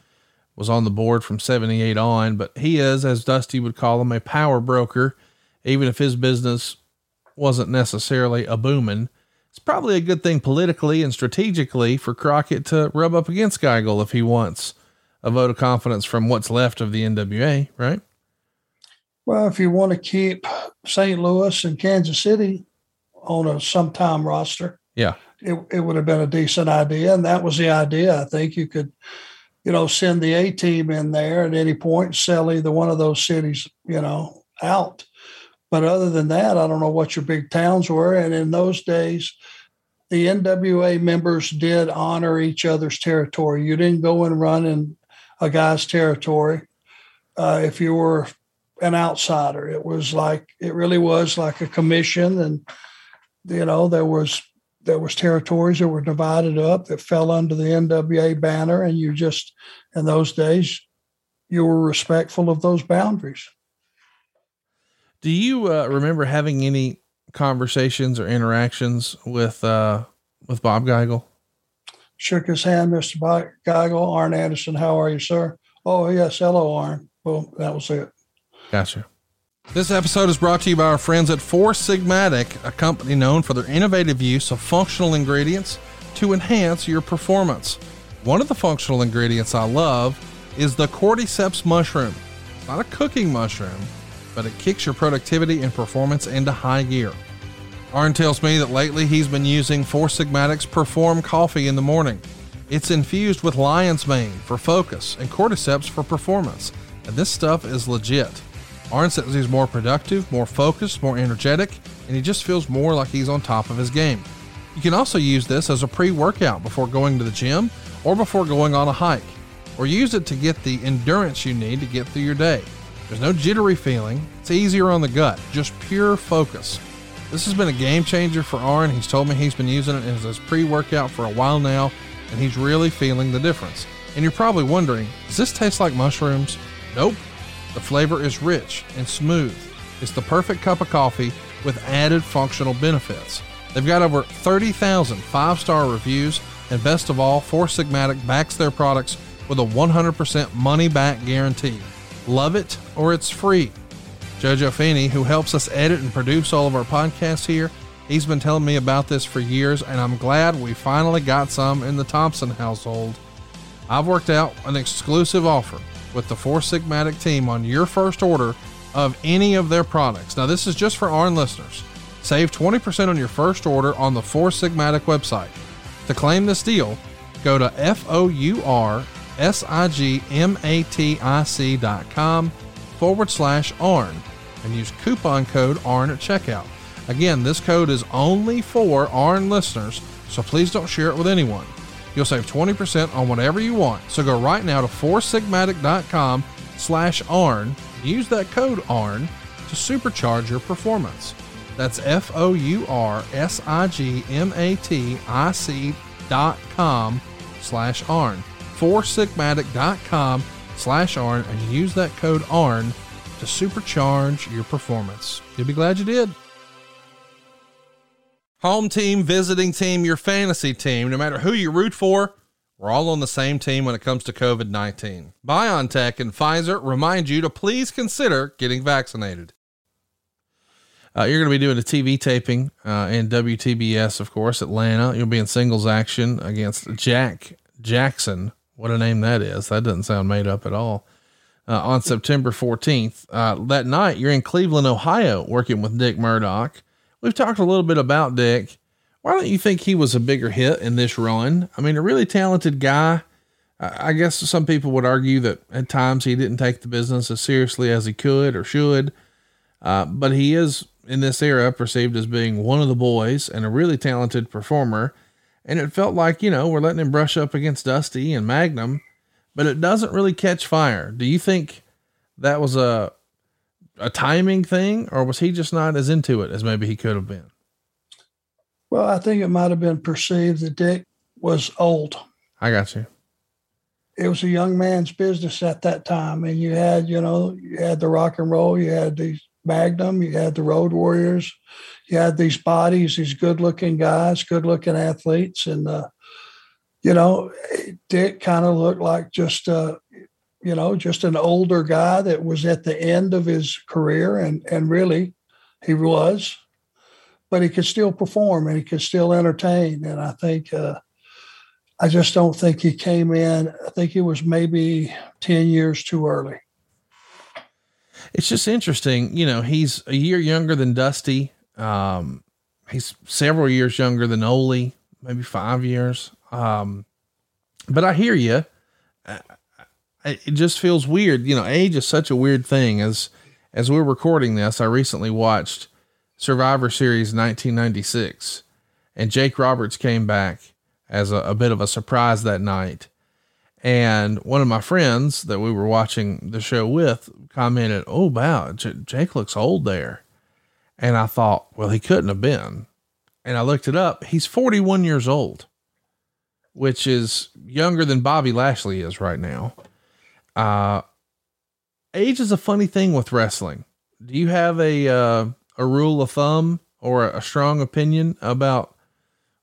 S3: was on the board from 78 on. But he is, as Dusty would call him, a power broker, even if his business wasn't necessarily a booming. It's probably a good thing politically and strategically for Crockett to rub up against Geigel if he wants a vote of confidence from what's left of the NWA, right?
S5: Well, if you want to keep St. Louis and Kansas City on a sometime roster,
S3: Yeah.
S5: It, it would have been a decent idea. And that was the idea. I think you could, you know, send the A team in there at any point, sell either one of those cities, you know, out. But other than that, I don't know what your big towns were. And in those days, the NWA members did honor each other's territory. You didn't go and run in a guy's territory uh, if you were an outsider. It was like it really was like a commission, and you know there was there was territories that were divided up that fell under the NWA banner, and you just in those days you were respectful of those boundaries.
S3: Do you uh, remember having any conversations or interactions with uh, with Bob Geigel?
S5: Shook his hand, Mr. Bob Geigel. Arn Anderson, how are you, sir? Oh yes, hello, Arn. Well, that was it.
S3: Gotcha. This episode is brought to you by our friends at Four Sigmatic, a company known for their innovative use of functional ingredients to enhance your performance. One of the functional ingredients I love is the cordyceps mushroom. It's not a cooking mushroom, but it kicks your productivity and performance into high gear. Arn tells me that lately he's been using Four Sigmatic's Perform coffee in the morning. It's infused with lion's mane for focus and cordyceps for performance, and this stuff is legit. Arn says he's more productive, more focused, more energetic, and he just feels more like he's on top of his game. You can also use this as a pre workout before going to the gym or before going on a hike, or use it to get the endurance you need to get through your day. There's no jittery feeling, it's easier on the gut, just pure focus. This has been a game changer for Arn. He's told me he's been using it as his pre workout for a while now, and he's really feeling the difference. And you're probably wondering, does this taste like mushrooms? Nope. The flavor is rich and smooth. It's the perfect cup of coffee with added functional benefits. They've got over 30,000 five star reviews, and best of all, Four Sigmatic backs their products with a 100% money back guarantee. Love it or it's free. Jojo Feeney, who helps us edit and produce all of our podcasts here, he's been telling me about this for years, and I'm glad we finally got some in the Thompson household. I've worked out an exclusive offer with the Four Sigmatic team on your first order of any of their products. Now, this is just for ARN listeners. Save 20% on your first order on the Four Sigmatic website. To claim this deal, go to F O U R S I G M A T I C dot com forward slash ARN and use coupon code ARN at checkout. Again, this code is only for ARN listeners, so please don't share it with anyone. You'll save 20% on whatever you want. So go right now to foursigmatic.com slash ARN. Use that code ARN to supercharge your performance. That's F O U R S I G M A T I C dot com slash ARN. Foursigmatic.com slash ARN and use that code ARN to supercharge your performance. You'll be glad you did. Home team, visiting team, your fantasy team, no matter who you root for, we're all on the same team when it comes to COVID 19. BioNTech and Pfizer remind you to please consider getting vaccinated. Uh, you're going to be doing a TV taping uh, in WTBS, of course, Atlanta. You'll be in singles action against Jack Jackson. What a name that is. That doesn't sound made up at all. Uh, on September 14th. Uh, that night, you're in Cleveland, Ohio, working with Dick Murdoch. We've talked a little bit about Dick. Why don't you think he was a bigger hit in this run? I mean, a really talented guy. I guess some people would argue that at times he didn't take the business as seriously as he could or should. Uh, but he is in this era perceived as being one of the boys and a really talented performer. And it felt like, you know, we're letting him brush up against Dusty and Magnum, but it doesn't really catch fire. Do you think that was a a timing thing, or was he just not as into it as maybe he could have been?
S5: Well, I think it might have been perceived that Dick was old.
S3: I got you.
S5: It was a young man's business at that time, and you had, you know, you had the rock and roll, you had these Magnum, you had the Road Warriors, you had these bodies, these good-looking guys, good-looking athletes, and uh, you know, Dick kind of looked like just uh, you know, just an older guy that was at the end of his career, and and really, he was, but he could still perform and he could still entertain. And I think, uh, I just don't think he came in. I think he was maybe ten years too early.
S3: It's just interesting, you know. He's a year younger than Dusty. Um, he's several years younger than Ole, maybe five years. Um, but I hear you it just feels weird. You know, age is such a weird thing as as we're recording this, I recently watched Survivor Series 1996, and Jake Roberts came back as a, a bit of a surprise that night. And one of my friends that we were watching the show with commented, Oh, wow, J- Jake looks old there. And I thought, well, he couldn't have been. And I looked it up. He's 41 years old, which is younger than Bobby Lashley is right now. Uh, age is a funny thing with wrestling. Do you have a, uh, a rule of thumb or a strong opinion about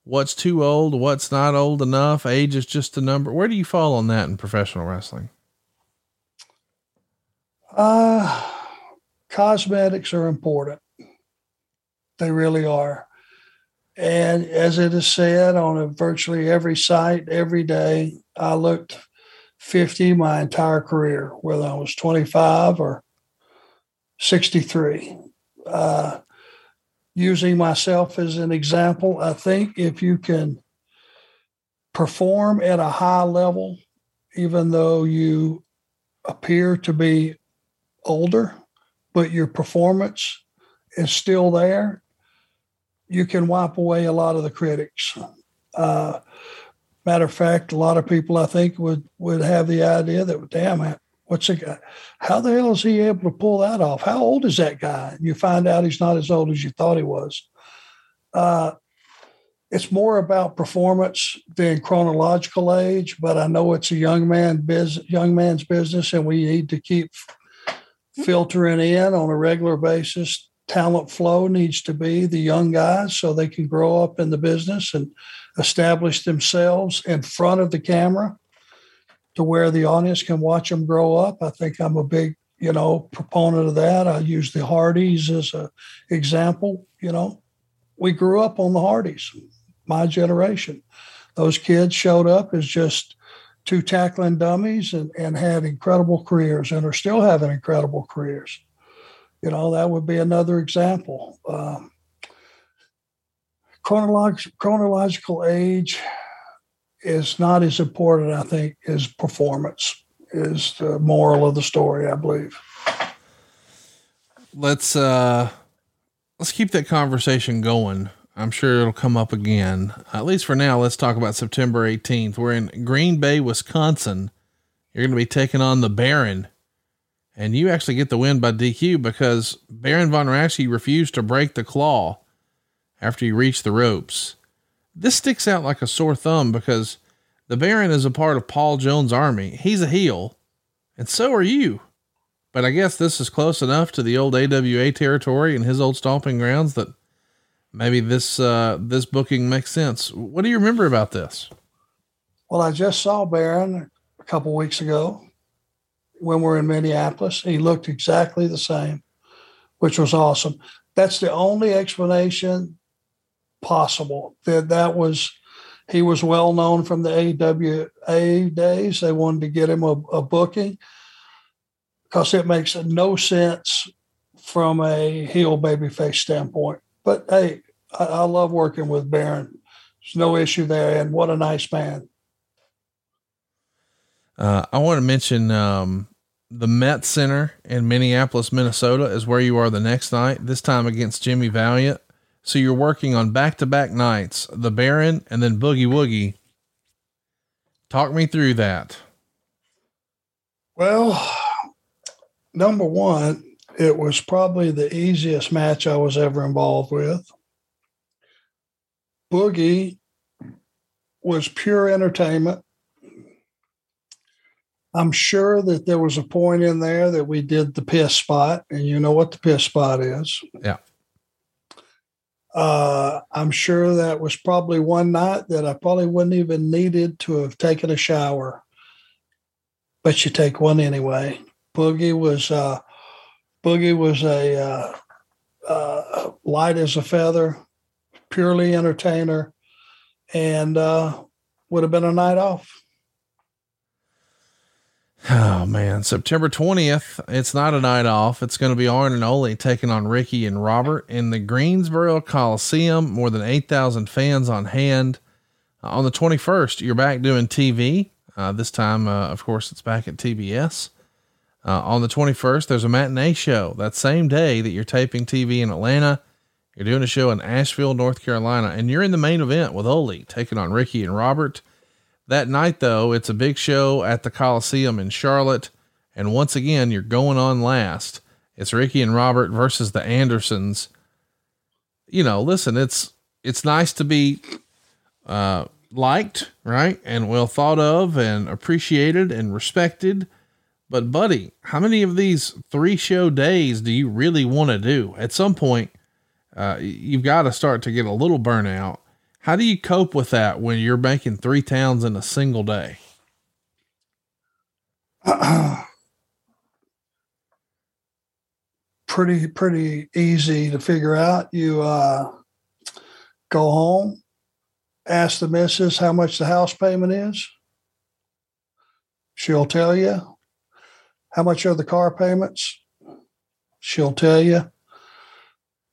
S3: what's too old, what's not old enough? Age is just a number. Where do you fall on that in professional wrestling?
S5: Uh, cosmetics are important. They really are. And as it is said on virtually every site every day, I looked 50 my entire career, whether I was 25 or 63. Uh, using myself as an example, I think if you can perform at a high level, even though you appear to be older, but your performance is still there, you can wipe away a lot of the critics. Uh, matter of fact, a lot of people I think would would have the idea that, damn, what's the guy? How the hell is he able to pull that off? How old is that guy? And you find out he's not as old as you thought he was. Uh, it's more about performance than chronological age, but I know it's a young man biz, young man's business, and we need to keep filtering in on a regular basis talent flow needs to be the young guys so they can grow up in the business and establish themselves in front of the camera to where the audience can watch them grow up. I think I'm a big, you know, proponent of that. I use the Hardys as an example. You know, we grew up on the Hardys, my generation. Those kids showed up as just two tackling dummies and, and had incredible careers and are still having incredible careers you know, that would be another example. Um, chronolog- chronological age is not as important, I think, as performance is the moral of the story, I believe.
S3: Let's uh let's keep that conversation going. I'm sure it'll come up again. At least for now, let's talk about September 18th. We're in Green Bay, Wisconsin. You're going to be taking on the Baron and you actually get the win by DQ because Baron von Raschke refused to break the claw after he reached the ropes. This sticks out like a sore thumb because the Baron is a part of Paul Jones' army. He's a heel, and so are you. But I guess this is close enough to the old AWA territory and his old stomping grounds that maybe this uh, this booking makes sense. What do you remember about this?
S5: Well, I just saw Baron a couple weeks ago when we're in Minneapolis. He looked exactly the same, which was awesome. That's the only explanation possible. That that was he was well known from the AWA days. They wanted to get him a, a booking because it makes no sense from a heel babyface standpoint. But hey, I, I love working with Baron. There's no issue there, and what a nice man.
S3: Uh, I want to mention um, the Met Center in Minneapolis, Minnesota is where you are the next night, this time against Jimmy Valiant. So you're working on back to back nights, the Baron and then Boogie Woogie. Talk me through that.
S5: Well, number one, it was probably the easiest match I was ever involved with. Boogie was pure entertainment. I'm sure that there was a point in there that we did the piss spot, and you know what the piss spot is.
S3: Yeah.
S5: Uh, I'm sure that was probably one night that I probably wouldn't even needed to have taken a shower, but you take one anyway. Boogie was uh, Boogie was a uh, uh, light as a feather, purely entertainer, and uh, would have been a night off.
S3: Oh man, September 20th. It's not a night off. It's going to be Arn and Ole taking on Ricky and Robert in the Greensboro Coliseum. More than 8,000 fans on hand. Uh, on the 21st, you're back doing TV. Uh, this time, uh, of course, it's back at TBS. Uh, on the 21st, there's a matinee show. That same day that you're taping TV in Atlanta, you're doing a show in Asheville, North Carolina, and you're in the main event with Ole taking on Ricky and Robert. That night, though, it's a big show at the Coliseum in Charlotte. And once again, you're going on last. It's Ricky and Robert versus the Andersons. You know, listen, it's it's nice to be uh, liked, right? And well thought of and appreciated and respected. But, buddy, how many of these three show days do you really want to do? At some point, uh, you've got to start to get a little burnout. How do you cope with that when you're making three towns in a single day? *clears throat*
S5: pretty pretty easy to figure out. You uh, go home, ask the missus how much the house payment is. She'll tell you. How much are the car payments? She'll tell you.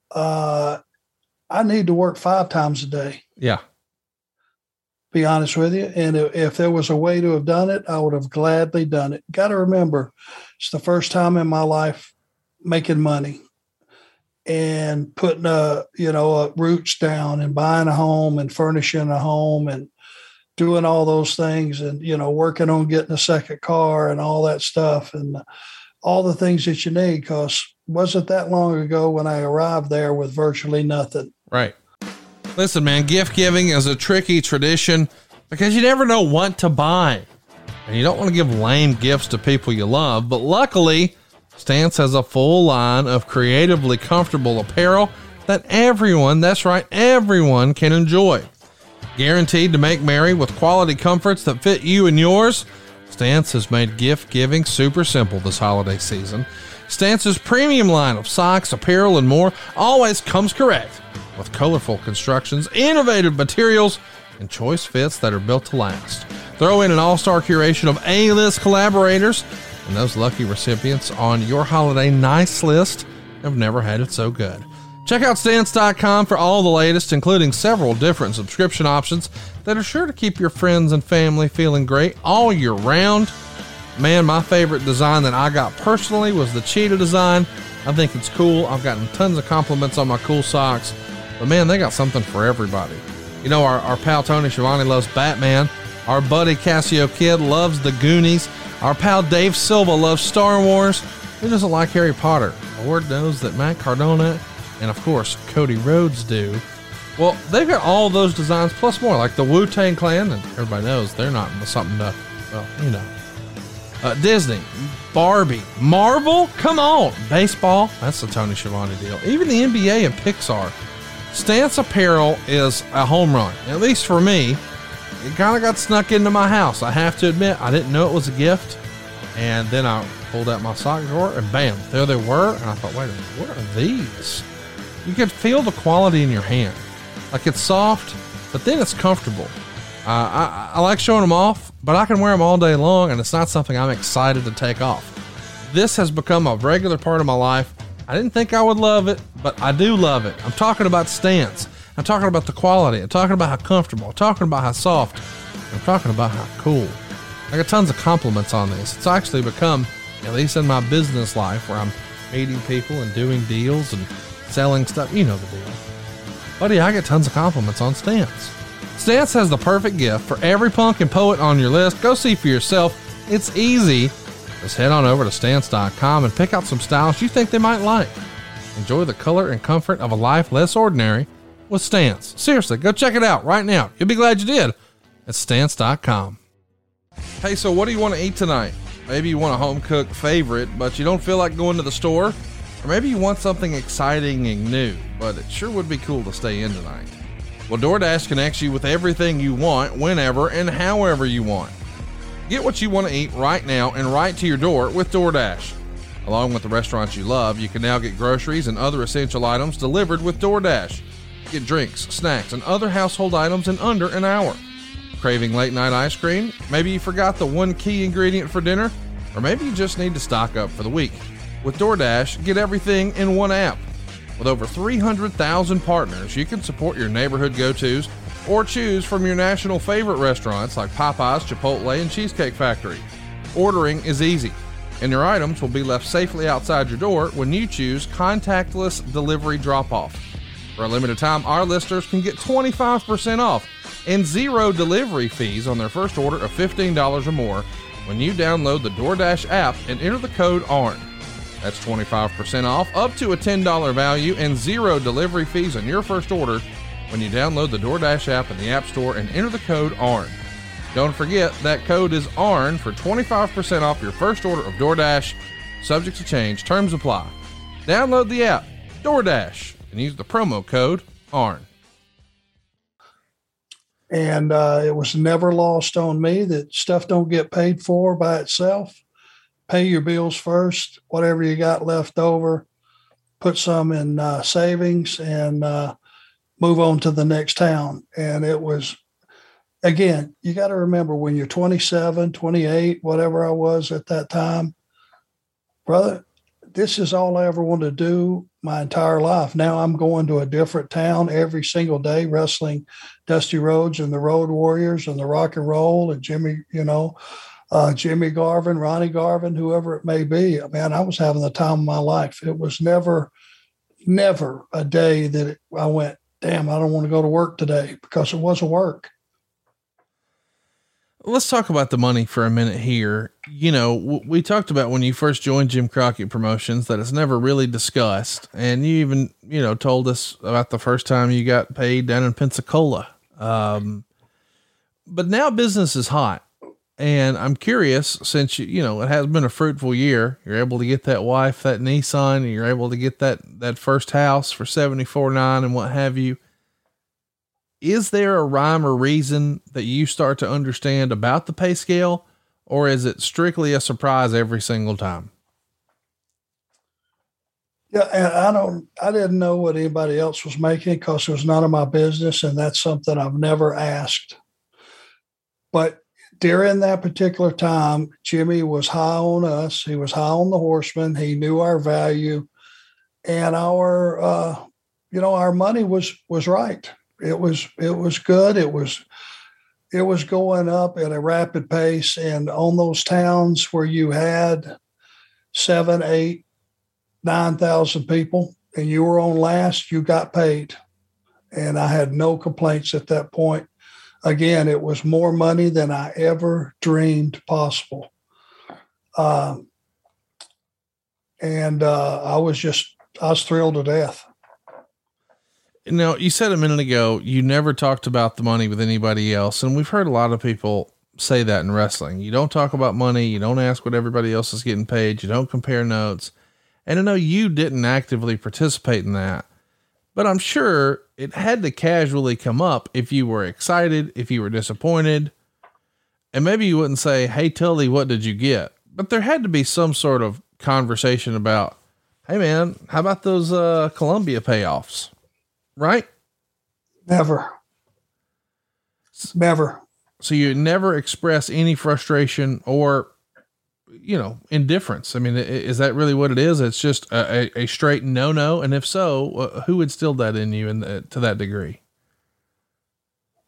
S5: Uh, I need to work five times a day.
S3: Yeah.
S5: Be honest with you. And if, if there was a way to have done it, I would have gladly done it. Got to remember, it's the first time in my life making money and putting a you know a roots down and buying a home and furnishing a home and doing all those things and you know working on getting a second car and all that stuff and all the things that you need because wasn't that long ago when i arrived there with virtually nothing
S3: right listen man gift giving is a tricky tradition because you never know what to buy and you don't want to give lame gifts to people you love but luckily Stance has a full line of creatively comfortable apparel that everyone, that's right, everyone can enjoy. Guaranteed to make merry with quality comforts that fit you and yours, Stance has made gift giving super simple this holiday season. Stance's premium line of socks, apparel, and more always comes correct with colorful constructions, innovative materials, and choice fits that are built to last. Throw in an all star curation of A list collaborators and those lucky recipients on your holiday nice list have never had it so good. Check out stance.com for all the latest, including several different subscription options that are sure to keep your friends and family feeling great all year round. Man, my favorite design that I got personally was the cheetah design. I think it's cool. I've gotten tons of compliments on my cool socks, but man, they got something for everybody. You know, our, our pal Tony Schiavone loves Batman. Our buddy Cassio Kid loves the Goonies. Our pal Dave Silva loves Star Wars. Who doesn't like Harry Potter? Lord knows that Matt Cardona and, of course, Cody Rhodes do. Well, they've got all those designs plus more, like the Wu Tang Clan, and everybody knows they're not something to, well, you know. Uh, Disney, Barbie, Marvel, come on, baseball, that's the Tony Schiavone deal. Even the NBA and Pixar. Stance Apparel is a home run, at least for me it kind of got snuck into my house. I have to admit, I didn't know it was a gift. And then I pulled out my sock drawer and bam, there they were. And I thought, wait a minute, what are these? You could feel the quality in your hand. Like it's soft, but then it's comfortable. Uh, I, I like showing them off, but I can wear them all day long, and it's not something I'm excited to take off. This has become a regular part of my life. I didn't think I would love it, but I do love it. I'm talking about Stance. I'm talking about the quality. I'm talking about how comfortable. I'm talking about how soft. I'm talking about how cool. I got tons of compliments on this. It's actually become, at least in my business life, where I'm meeting people and doing deals and selling stuff. You know the deal. Buddy, I get tons of compliments on Stance. Stance has the perfect gift for every punk and poet on your list. Go see for yourself. It's easy. Just head on over to stance.com and pick out some styles you think they might like. Enjoy the color and comfort of a life less ordinary with Stance. Seriously, go check it out right now. You'll be glad you did at stance.com. Hey, so what do you want to eat tonight? Maybe you want a home cooked favorite, but you don't feel like going to the store? Or maybe you want something exciting and new, but it sure would be cool to stay in tonight. Well, DoorDash connects you with everything you want, whenever and however you want. Get what you want to eat right now and right to your door with DoorDash. Along with the restaurants you love, you can now get groceries and other essential items delivered with DoorDash get drinks, snacks, and other household items in under an hour. Craving late night ice cream? Maybe you forgot the one key ingredient for dinner? Or maybe you just need to stock up for the week. With DoorDash, get everything in one app. With over 300,000 partners, you can support your neighborhood go tos or choose from your national favorite restaurants like Popeyes, Chipotle, and Cheesecake Factory. Ordering is easy. and your items will be left safely outside your door when you choose contactless delivery drop off. For a limited time, our listeners can get 25% off and zero delivery fees on their first order of $15 or more when you download the DoorDash app and enter the code ARN. That's 25% off, up to a $10 value, and zero delivery fees on your first order when you download the DoorDash app in the App Store and enter the code ARN. Don't forget that code is ARN for 25% off your first order of DoorDash, subject to change, terms apply. Download the app, DoorDash, and use the promo code ARN.
S5: And uh, it was never lost on me that stuff don't get paid for by itself. Pay your bills first, whatever you got left over, put some in uh, savings and uh, move on to the next town. And it was again, you got to remember when you're 27, 28, whatever I was at that time, brother, this is all I ever wanted to do my entire life. Now I'm going to a different town every single day, wrestling Dusty Rhodes and the Road Warriors and the Rock and Roll and Jimmy, you know, uh, Jimmy Garvin, Ronnie Garvin, whoever it may be. Man, I was having the time of my life. It was never, never a day that it, I went, damn, I don't want to go to work today because it wasn't work
S3: let's talk about the money for a minute here. You know, w- we talked about when you first joined Jim Crockett Promotions that it's never really discussed, and you even you know told us about the first time you got paid down in Pensacola. Um, but now business is hot, and I'm curious since you you know it has been a fruitful year. You're able to get that wife that Nissan, you're able to get that that first house for seventy four nine and what have you is there a rhyme or reason that you start to understand about the pay scale, or is it strictly a surprise every single time?
S5: Yeah, and I don't, I didn't know what anybody else was making because it was none of my business, and that's something I've never asked. But during that particular time, Jimmy was high on us. He was high on the horsemen. He knew our value, and our, uh, you know, our money was was right it was it was good. It was it was going up at a rapid pace, and on those towns where you had seven, eight, nine thousand people, and you were on last, you got paid, and I had no complaints at that point. Again, it was more money than I ever dreamed possible. Um, and uh, I was just, I was thrilled to death.
S3: Now, you said a minute ago you never talked about the money with anybody else, and we've heard a lot of people say that in wrestling. You don't talk about money, you don't ask what everybody else is getting paid, you don't compare notes. And I know you didn't actively participate in that, but I'm sure it had to casually come up if you were excited, if you were disappointed, and maybe you wouldn't say, Hey, Tully, what did you get? But there had to be some sort of conversation about, Hey man, how about those, uh, Columbia payoffs? right?
S5: Never. Never.
S3: So you never express any frustration or, you know, indifference. I mean, is that really what it is? It's just a, a, straight no no. And if so, uh, who instilled that in you the, to that degree?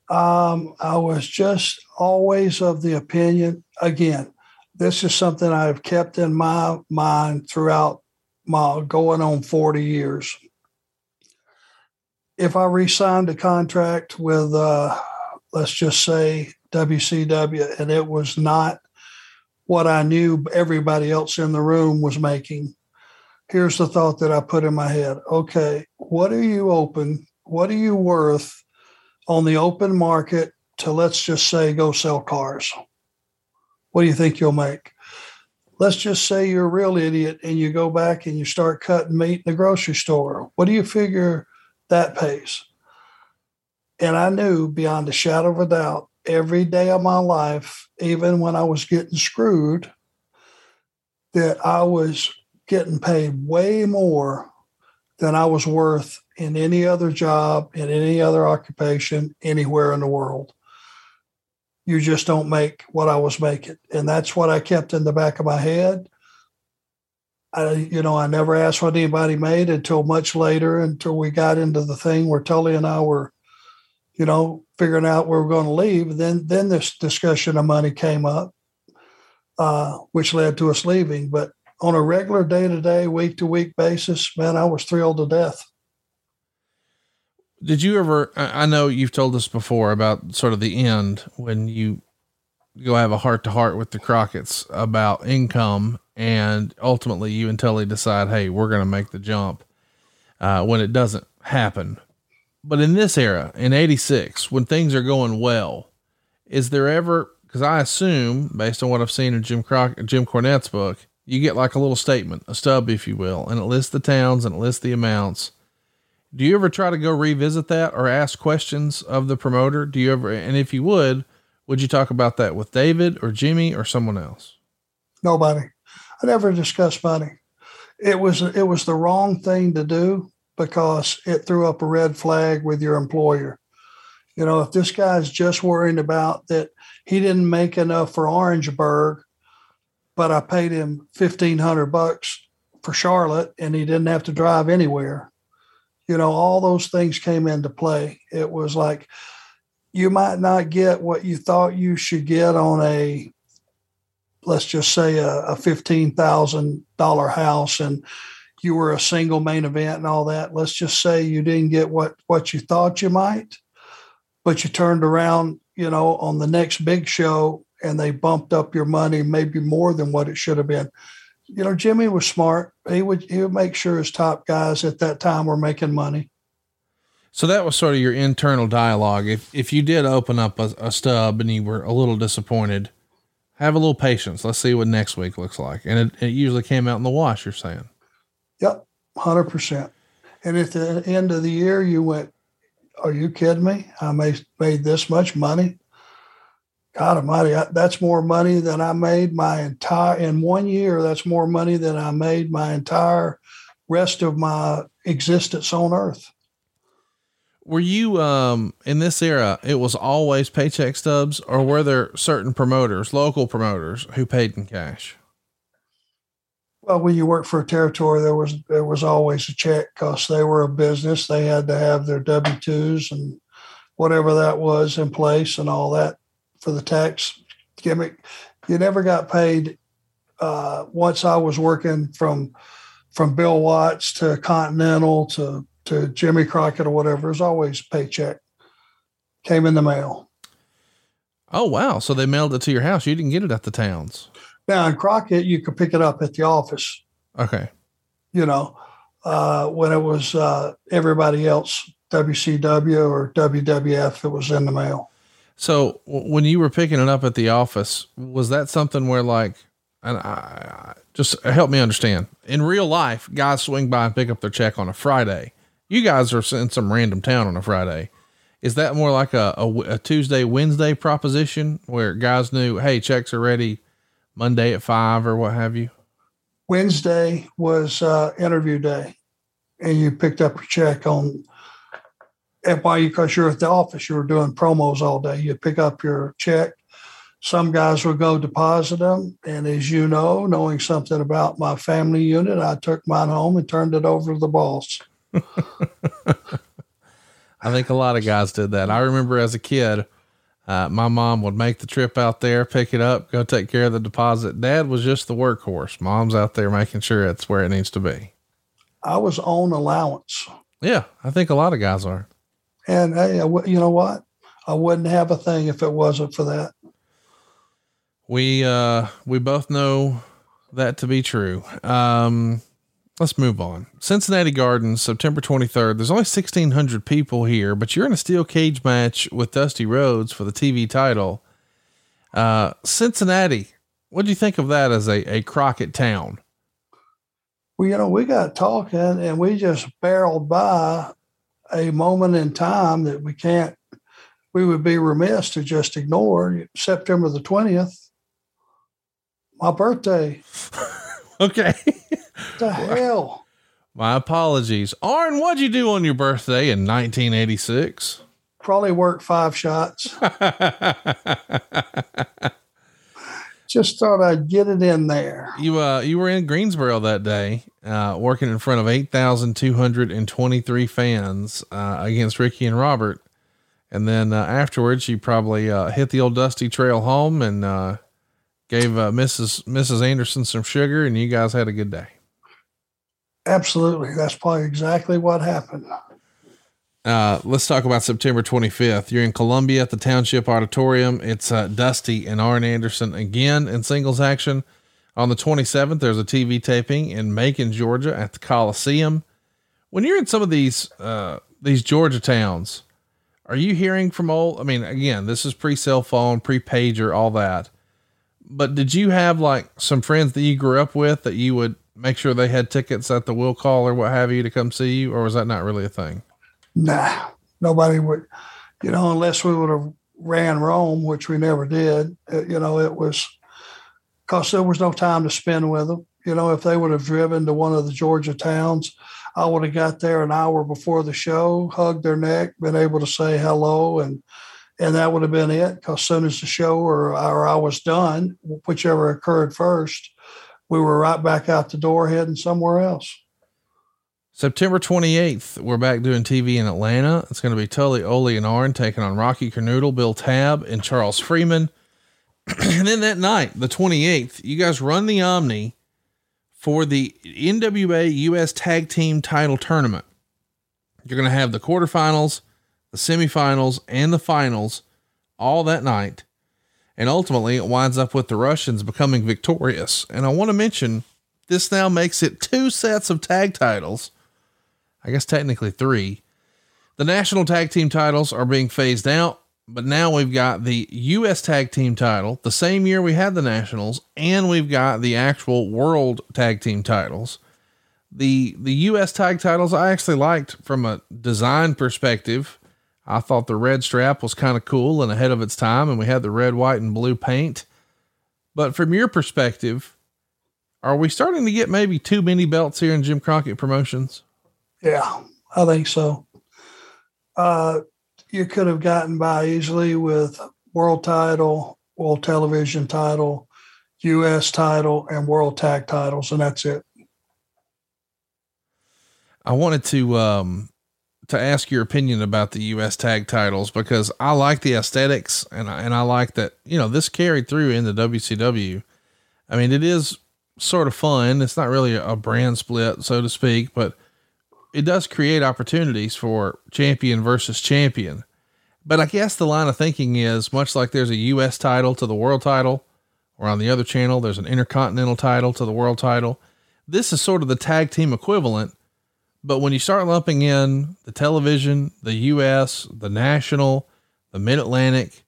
S5: Um, I was just always of the opinion. Again, this is something I've kept in my mind throughout my going on 40 years if I re-signed a contract with, uh, let's just say WCW, and it was not what I knew everybody else in the room was making, here's the thought that I put in my head. Okay, what are you open? What are you worth on the open market to let's just say go sell cars? What do you think you'll make? Let's just say you're a real idiot and you go back and you start cutting meat in the grocery store. What do you figure that pays? And I knew beyond a shadow of a doubt every day of my life, even when I was getting screwed, that I was getting paid way more than I was worth in any other job, in any other occupation, anywhere in the world. You just don't make what I was making. And that's what I kept in the back of my head. I, you know, I never asked what anybody made until much later, until we got into the thing where Tully and I were, you know, figuring out where we're going to leave. Then, then this discussion of money came up, uh, which led to us leaving. But on a regular day to day, week to week basis, man, I was thrilled to death.
S3: Did you ever? I know you've told us before about sort of the end when you go have a heart to heart with the Crockett's about income, and ultimately you and Tully decide, hey, we're going to make the jump uh, when it doesn't happen. But in this era, in '86, when things are going well, is there ever? Because I assume, based on what I've seen in Jim Croc, Jim Cornette's book, you get like a little statement, a stub, if you will, and it lists the towns and it lists the amounts do you ever try to go revisit that or ask questions of the promoter? Do you ever, and if you would, would you talk about that with David or Jimmy or someone else?
S5: Nobody. I never discussed money. It was it was the wrong thing to do because it threw up a red flag with your employer. You know, if this guy's just worrying about that he didn't make enough for Orangeburg, but I paid him fifteen hundred bucks for Charlotte and he didn't have to drive anywhere you know, all those things came into play. It was like you might not get what you thought you should get on a, let's just say, a, a $15,000 house and you were a single main event and all that. Let's just say you didn't get what, what you thought you might, but you turned around, you know, on the next big show and they bumped up your money maybe more than what it should have been you know, Jimmy was smart. He would he would make sure his top guys at that time were making money.
S3: So that was sort of your internal dialogue. If if you did open up a, a stub and you were a little disappointed, have a little patience. Let's see what next week looks like. And it, it usually came out in the wash. You're saying.
S5: Yep, hundred percent. And at the end of the year, you went, "Are you kidding me? I made made this much money." God Almighty, that's more money than I made my entire in one year. That's more money than I made my entire rest of my existence on Earth.
S3: Were you um in this era? It was always paycheck stubs, or were there certain promoters, local promoters, who paid in cash?
S5: Well, when you work for a territory, there was there was always a check because they were a business. They had to have their W twos and whatever that was in place and all that for the tax gimmick. You never got paid. Uh, once I was working from from Bill Watts to Continental to to Jimmy Crockett or whatever, it was always paycheck. Came in the mail.
S3: Oh wow! So they mailed it to your house. You didn't get it at the towns.
S5: Now in Crockett, you could pick it up at the office.
S3: Okay.
S5: You know, uh, when it was uh, everybody else, WCW or WWF, it was in the mail.
S3: So when you were picking it up at the office, was that something where like, and I, just help me understand in real life, guys swing by and pick up their check on a Friday. You guys are in some random town on a Friday. Is that more like a, a, a Tuesday, Wednesday proposition where guys knew, Hey, checks are ready Monday at five or what have you?
S5: Wednesday was uh, interview day and you picked up your check on why because you're at the office, you were doing promos all day. You pick up your check. Some guys would go deposit them. And as you know, knowing something about my family unit, I took mine home and turned it over to the boss. *laughs*
S3: I think a lot of guys did that. I remember as a kid, uh, my mom would make the trip out there, pick it up, go take care of the deposit. Dad was just the workhorse. Mom's out there making sure it's where it needs to be.
S5: I was on allowance.
S3: Yeah, I think a lot of guys are.
S5: And hey, you know what? I wouldn't have a thing if it wasn't for that.
S3: We uh we both know that to be true. Um let's move on. Cincinnati Gardens, September 23rd. There's only 1600 people here, but you're in a steel cage match with Dusty Rhodes for the TV title. Uh Cincinnati, what do you think of that as a, a Crockett town?
S5: Well, you know, we got talking and we just barreled by a moment in time that we can't, we would be remiss to just ignore. September the 20th, my birthday. *laughs*
S3: okay. *laughs*
S5: the hell?
S3: My apologies. Arn, what'd you do on your birthday in 1986?
S5: Probably worked five shots. *laughs* Just thought I'd get it in there.
S3: You uh you were in Greensboro that day, uh, working in front of eight thousand two hundred and twenty three fans uh, against Ricky and Robert, and then uh, afterwards you probably uh, hit the old dusty trail home and uh, gave uh, Mrs. Mrs. Anderson some sugar, and you guys had a good day.
S5: Absolutely, that's probably exactly what happened.
S3: Uh, let's talk about September 25th. You're in Columbia at the Township Auditorium. It's uh, Dusty and Arn Anderson again in singles action. On the 27th, there's a TV taping in Macon, Georgia at the Coliseum. When you're in some of these uh, these Georgia towns, are you hearing from old? I mean, again, this is pre cell phone, pre pager, all that. But did you have like some friends that you grew up with that you would make sure they had tickets at the will call or what have you to come see you, or was that not really a thing?
S5: Nah, nobody would, you know, unless we would have ran Rome, which we never did. Uh, you know, it was because there was no time to spend with them. You know, if they would have driven to one of the Georgia towns, I would have got there an hour before the show, hugged their neck, been able to say hello, and and that would have been it. Because soon as the show or, or I was done, whichever occurred first, we were right back out the door heading somewhere else.
S3: September 28th, we're back doing TV in Atlanta. It's going to be Tully, Ole, and Arn taking on Rocky Kernodle, Bill Tabb, and Charles Freeman. *clears throat* and then that night, the 28th, you guys run the Omni for the NWA US Tag Team Title Tournament. You're going to have the quarterfinals, the semifinals, and the finals all that night. And ultimately, it winds up with the Russians becoming victorious. And I want to mention this now makes it two sets of tag titles I guess technically three. The national tag team titles are being phased out, but now we've got the U.S. tag team title the same year we had the nationals, and we've got the actual world tag team titles. The, the U.S. tag titles I actually liked from a design perspective. I thought the red strap was kind of cool and ahead of its time, and we had the red, white, and blue paint. But from your perspective, are we starting to get maybe too many belts here in Jim Crockett Promotions?
S5: Yeah, I think so. Uh, you could have gotten by easily with world title, world television title, U.S. title, and world tag titles, and that's it.
S3: I wanted to um, to ask your opinion about the U.S. tag titles because I like the aesthetics and I, and I like that you know this carried through in the WCW. I mean, it is sort of fun. It's not really a brand split, so to speak, but it does create opportunities for champion versus champion. But I guess the line of thinking is much like there's a US title to the world title, or on the other channel, there's an intercontinental title to the world title. This is sort of the tag team equivalent. But when you start lumping in the television, the US, the national, the mid Atlantic,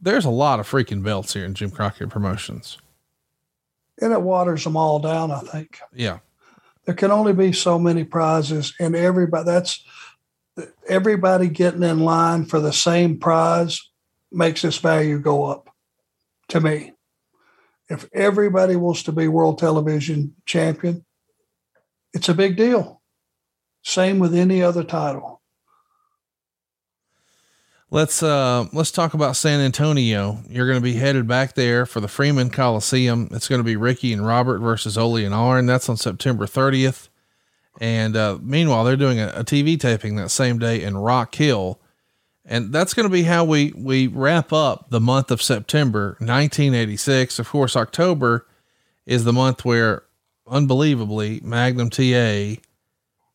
S3: there's a lot of freaking belts here in Jim Crockett Promotions.
S5: And it waters them all down, I think.
S3: Yeah
S5: there can only be so many prizes, and everybody that's everybody getting in line for the same prize makes this value go up to me. If everybody wants to be world television champion, it's a big deal. Same with any other title.
S3: Let's uh let's talk about San Antonio. You're going to be headed back there for the Freeman Coliseum. It's going to be Ricky and Robert versus Ole and Arn. That's on September 30th. And uh, meanwhile, they're doing a, a, TV taping that same day in Rock Hill, and that's going to be how we we wrap up the month of September 1986. Of course, October is the month where, unbelievably, Magnum TA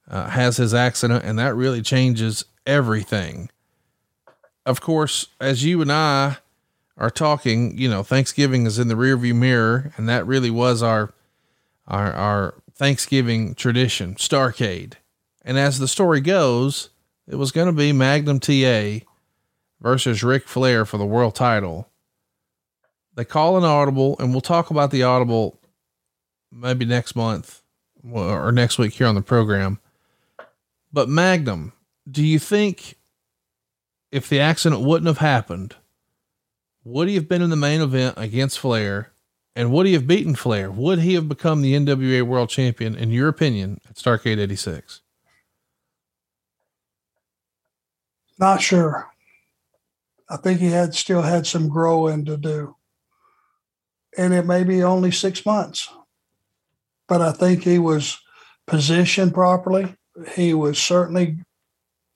S3: uh, has his accident, and that really changes everything of course, as you and I are talking, you know, Thanksgiving is in the rearview mirror, and that really was our our our Thanksgiving tradition, Starcade. And as the story goes, it was going to be Magnum TA versus Ric Flair for the world title. They call an audible, and we'll talk about the audible maybe next month or next week here on the program. But Magnum, do you think if the accident wouldn't have happened, would he have been in the main event against Flair? And would he have beaten Flair? Would he have become the NWA World Champion, in your opinion, at Starcade 86?
S5: Not sure. I think he had still had some growing to do. And it may be only six months. But I think he was positioned properly. He was certainly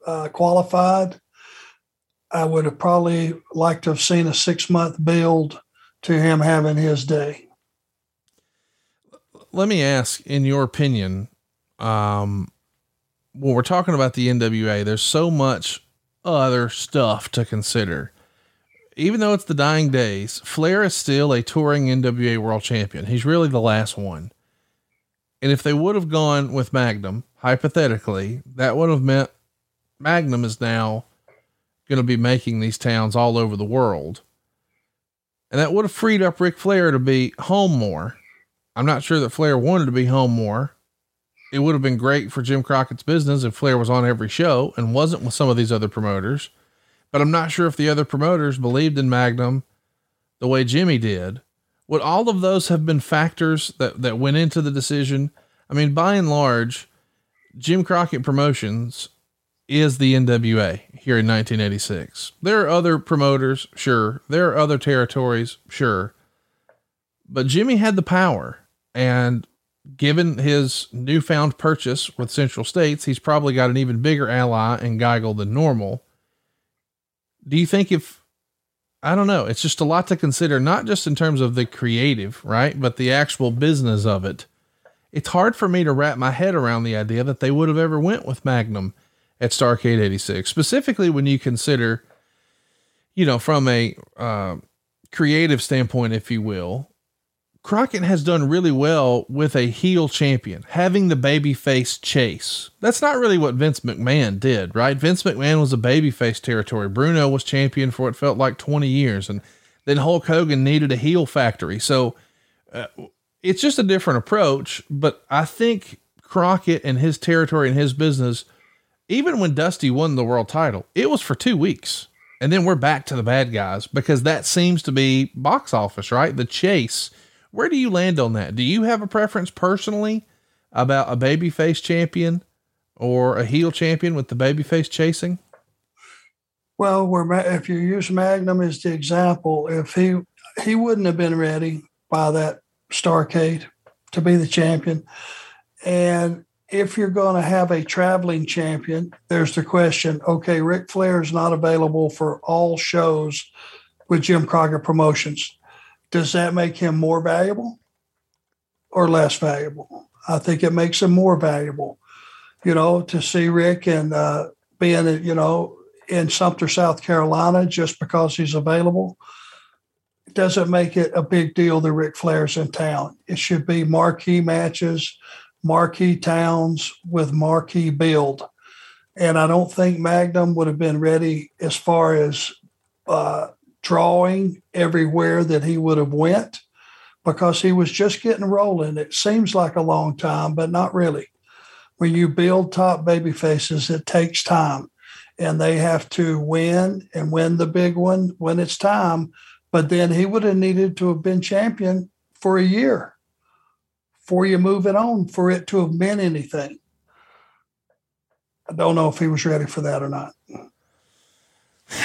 S5: uh, qualified. I would have probably liked to have seen a six month build to him having his day.
S3: Let me ask, in your opinion, um, when we're talking about the NWA, there's so much other stuff to consider. Even though it's the dying days, Flair is still a touring NWA world champion. He's really the last one. And if they would have gone with Magnum, hypothetically, that would have meant Magnum is now going to be making these towns all over the world. And that would have freed up Ric Flair to be home more. I'm not sure that Flair wanted to be home more. It would have been great for Jim Crockett's business if Flair was on every show and wasn't with some of these other promoters. But I'm not sure if the other promoters believed in Magnum the way Jimmy did. Would all of those have been factors that, that went into the decision? I mean, by and large, Jim Crockett Promotions is the NWA here in 1986. There are other promoters, sure. There are other territories, sure. But Jimmy had the power. And given his newfound purchase with Central States, he's probably got an even bigger ally in Geigel than normal. Do you think if, I don't know, it's just a lot to consider, not just in terms of the creative, right? But the actual business of it. It's hard for me to wrap my head around the idea that they would have ever went with Magnum at Starcade 86, specifically when you consider, you know, from a uh, creative standpoint, if you will, Crockett has done really well with a heel champion, having the babyface chase. That's not really what Vince McMahon did, right? Vince McMahon was a babyface territory. Bruno was champion for what felt like 20 years, and then Hulk Hogan needed a heel factory. So uh, it's just a different approach. But I think Crockett and his territory and his business, even when Dusty won the world title, it was for two weeks. And then we're back to the bad guys because that seems to be box office, right? The chase where do you land on that? Do you have a preference personally about a babyface champion or a heel champion with the babyface chasing?
S5: Well, where if you use Magnum as the example, if he he wouldn't have been ready by that Starcade to be the champion, and if you're going to have a traveling champion, there's the question: Okay, Ric Flair is not available for all shows with Jim Crockett Promotions does that make him more valuable or less valuable? I think it makes him more valuable. You know, to see Rick and uh, being, you know, in Sumter, South Carolina, just because he's available, doesn't make it a big deal that Ric Flair's in town. It should be marquee matches, marquee towns with marquee build. And I don't think Magnum would have been ready as far as uh, drawing everywhere that he would have went because he was just getting rolling. It seems like a long time, but not really. When you build top baby faces, it takes time and they have to win and win the big one when it's time. But then he would have needed to have been champion for a year for you move it on for it to have meant anything. I don't know if he was ready for that or not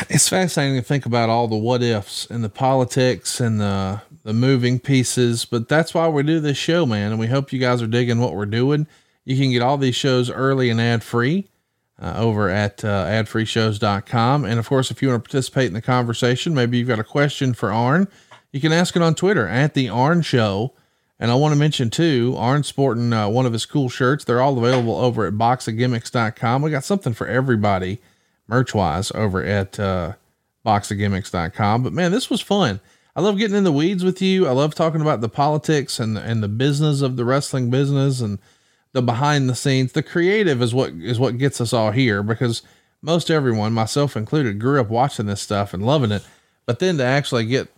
S3: it's fascinating to think about all the what ifs and the politics and the the moving pieces, but that's why we do this show, man. And we hope you guys are digging what we're doing. You can get all these shows early and ad free uh, over at uh, adfreeshows.com. And of course, if you want to participate in the conversation, maybe you've got a question for Arn, you can ask it on Twitter at the Arn Show. And I want to mention too, Arn sporting uh, one of his cool shirts. They're all available over at boxofgimmicks.com. We got something for everybody merch wise over at uh, boxofgimmicks.com. But man, this was fun. I love getting in the weeds with you. I love talking about the politics and and the business of the wrestling business and the behind the scenes. The creative is what is what gets us all here because most everyone, myself included, grew up watching this stuff and loving it. But then to actually get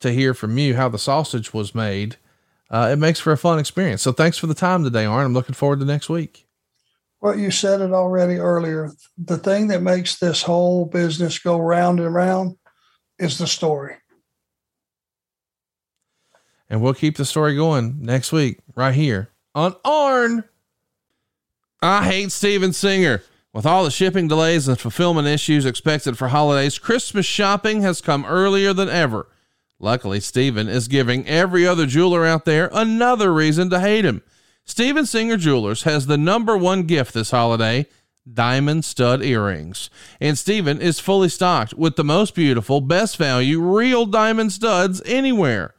S3: to hear from you how the sausage was made, uh, it makes for a fun experience. So thanks for the time today, Arn. I'm looking forward to next week.
S5: Well, you said it already earlier. The thing that makes this whole business go round and round is the story.
S3: And we'll keep the story going next week, right here on Arn. I hate Steven Singer. With all the shipping delays and fulfillment issues expected for holidays, Christmas shopping has come earlier than ever. Luckily, Steven is giving every other jeweler out there another reason to hate him. Steven Singer Jewelers has the number one gift this holiday diamond stud earrings. And Steven is fully stocked with the most beautiful, best value, real diamond studs anywhere.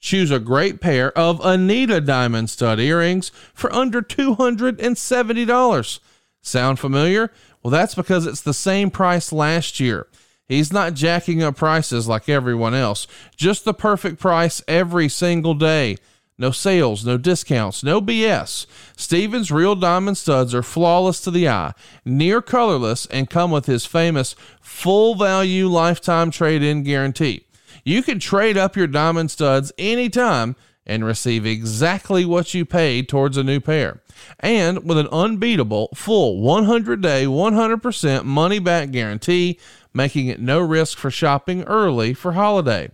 S3: Choose a great pair of Anita diamond stud earrings for under $270. Sound familiar? Well, that's because it's the same price last year. He's not jacking up prices like everyone else, just the perfect price every single day. No sales, no discounts, no BS. Steven's real diamond studs are flawless to the eye, near colorless, and come with his famous full value lifetime trade in guarantee. You can trade up your diamond studs anytime and receive exactly what you paid towards a new pair. And with an unbeatable full 100 day, 100% money back guarantee, making it no risk for shopping early for holiday.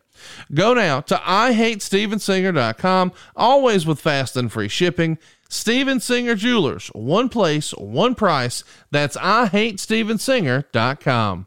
S3: Go now to IHateStevenSinger.com, always with fast and free shipping. Steven Singer Jewelers, one place, one price. That's IHateStevenSinger.com.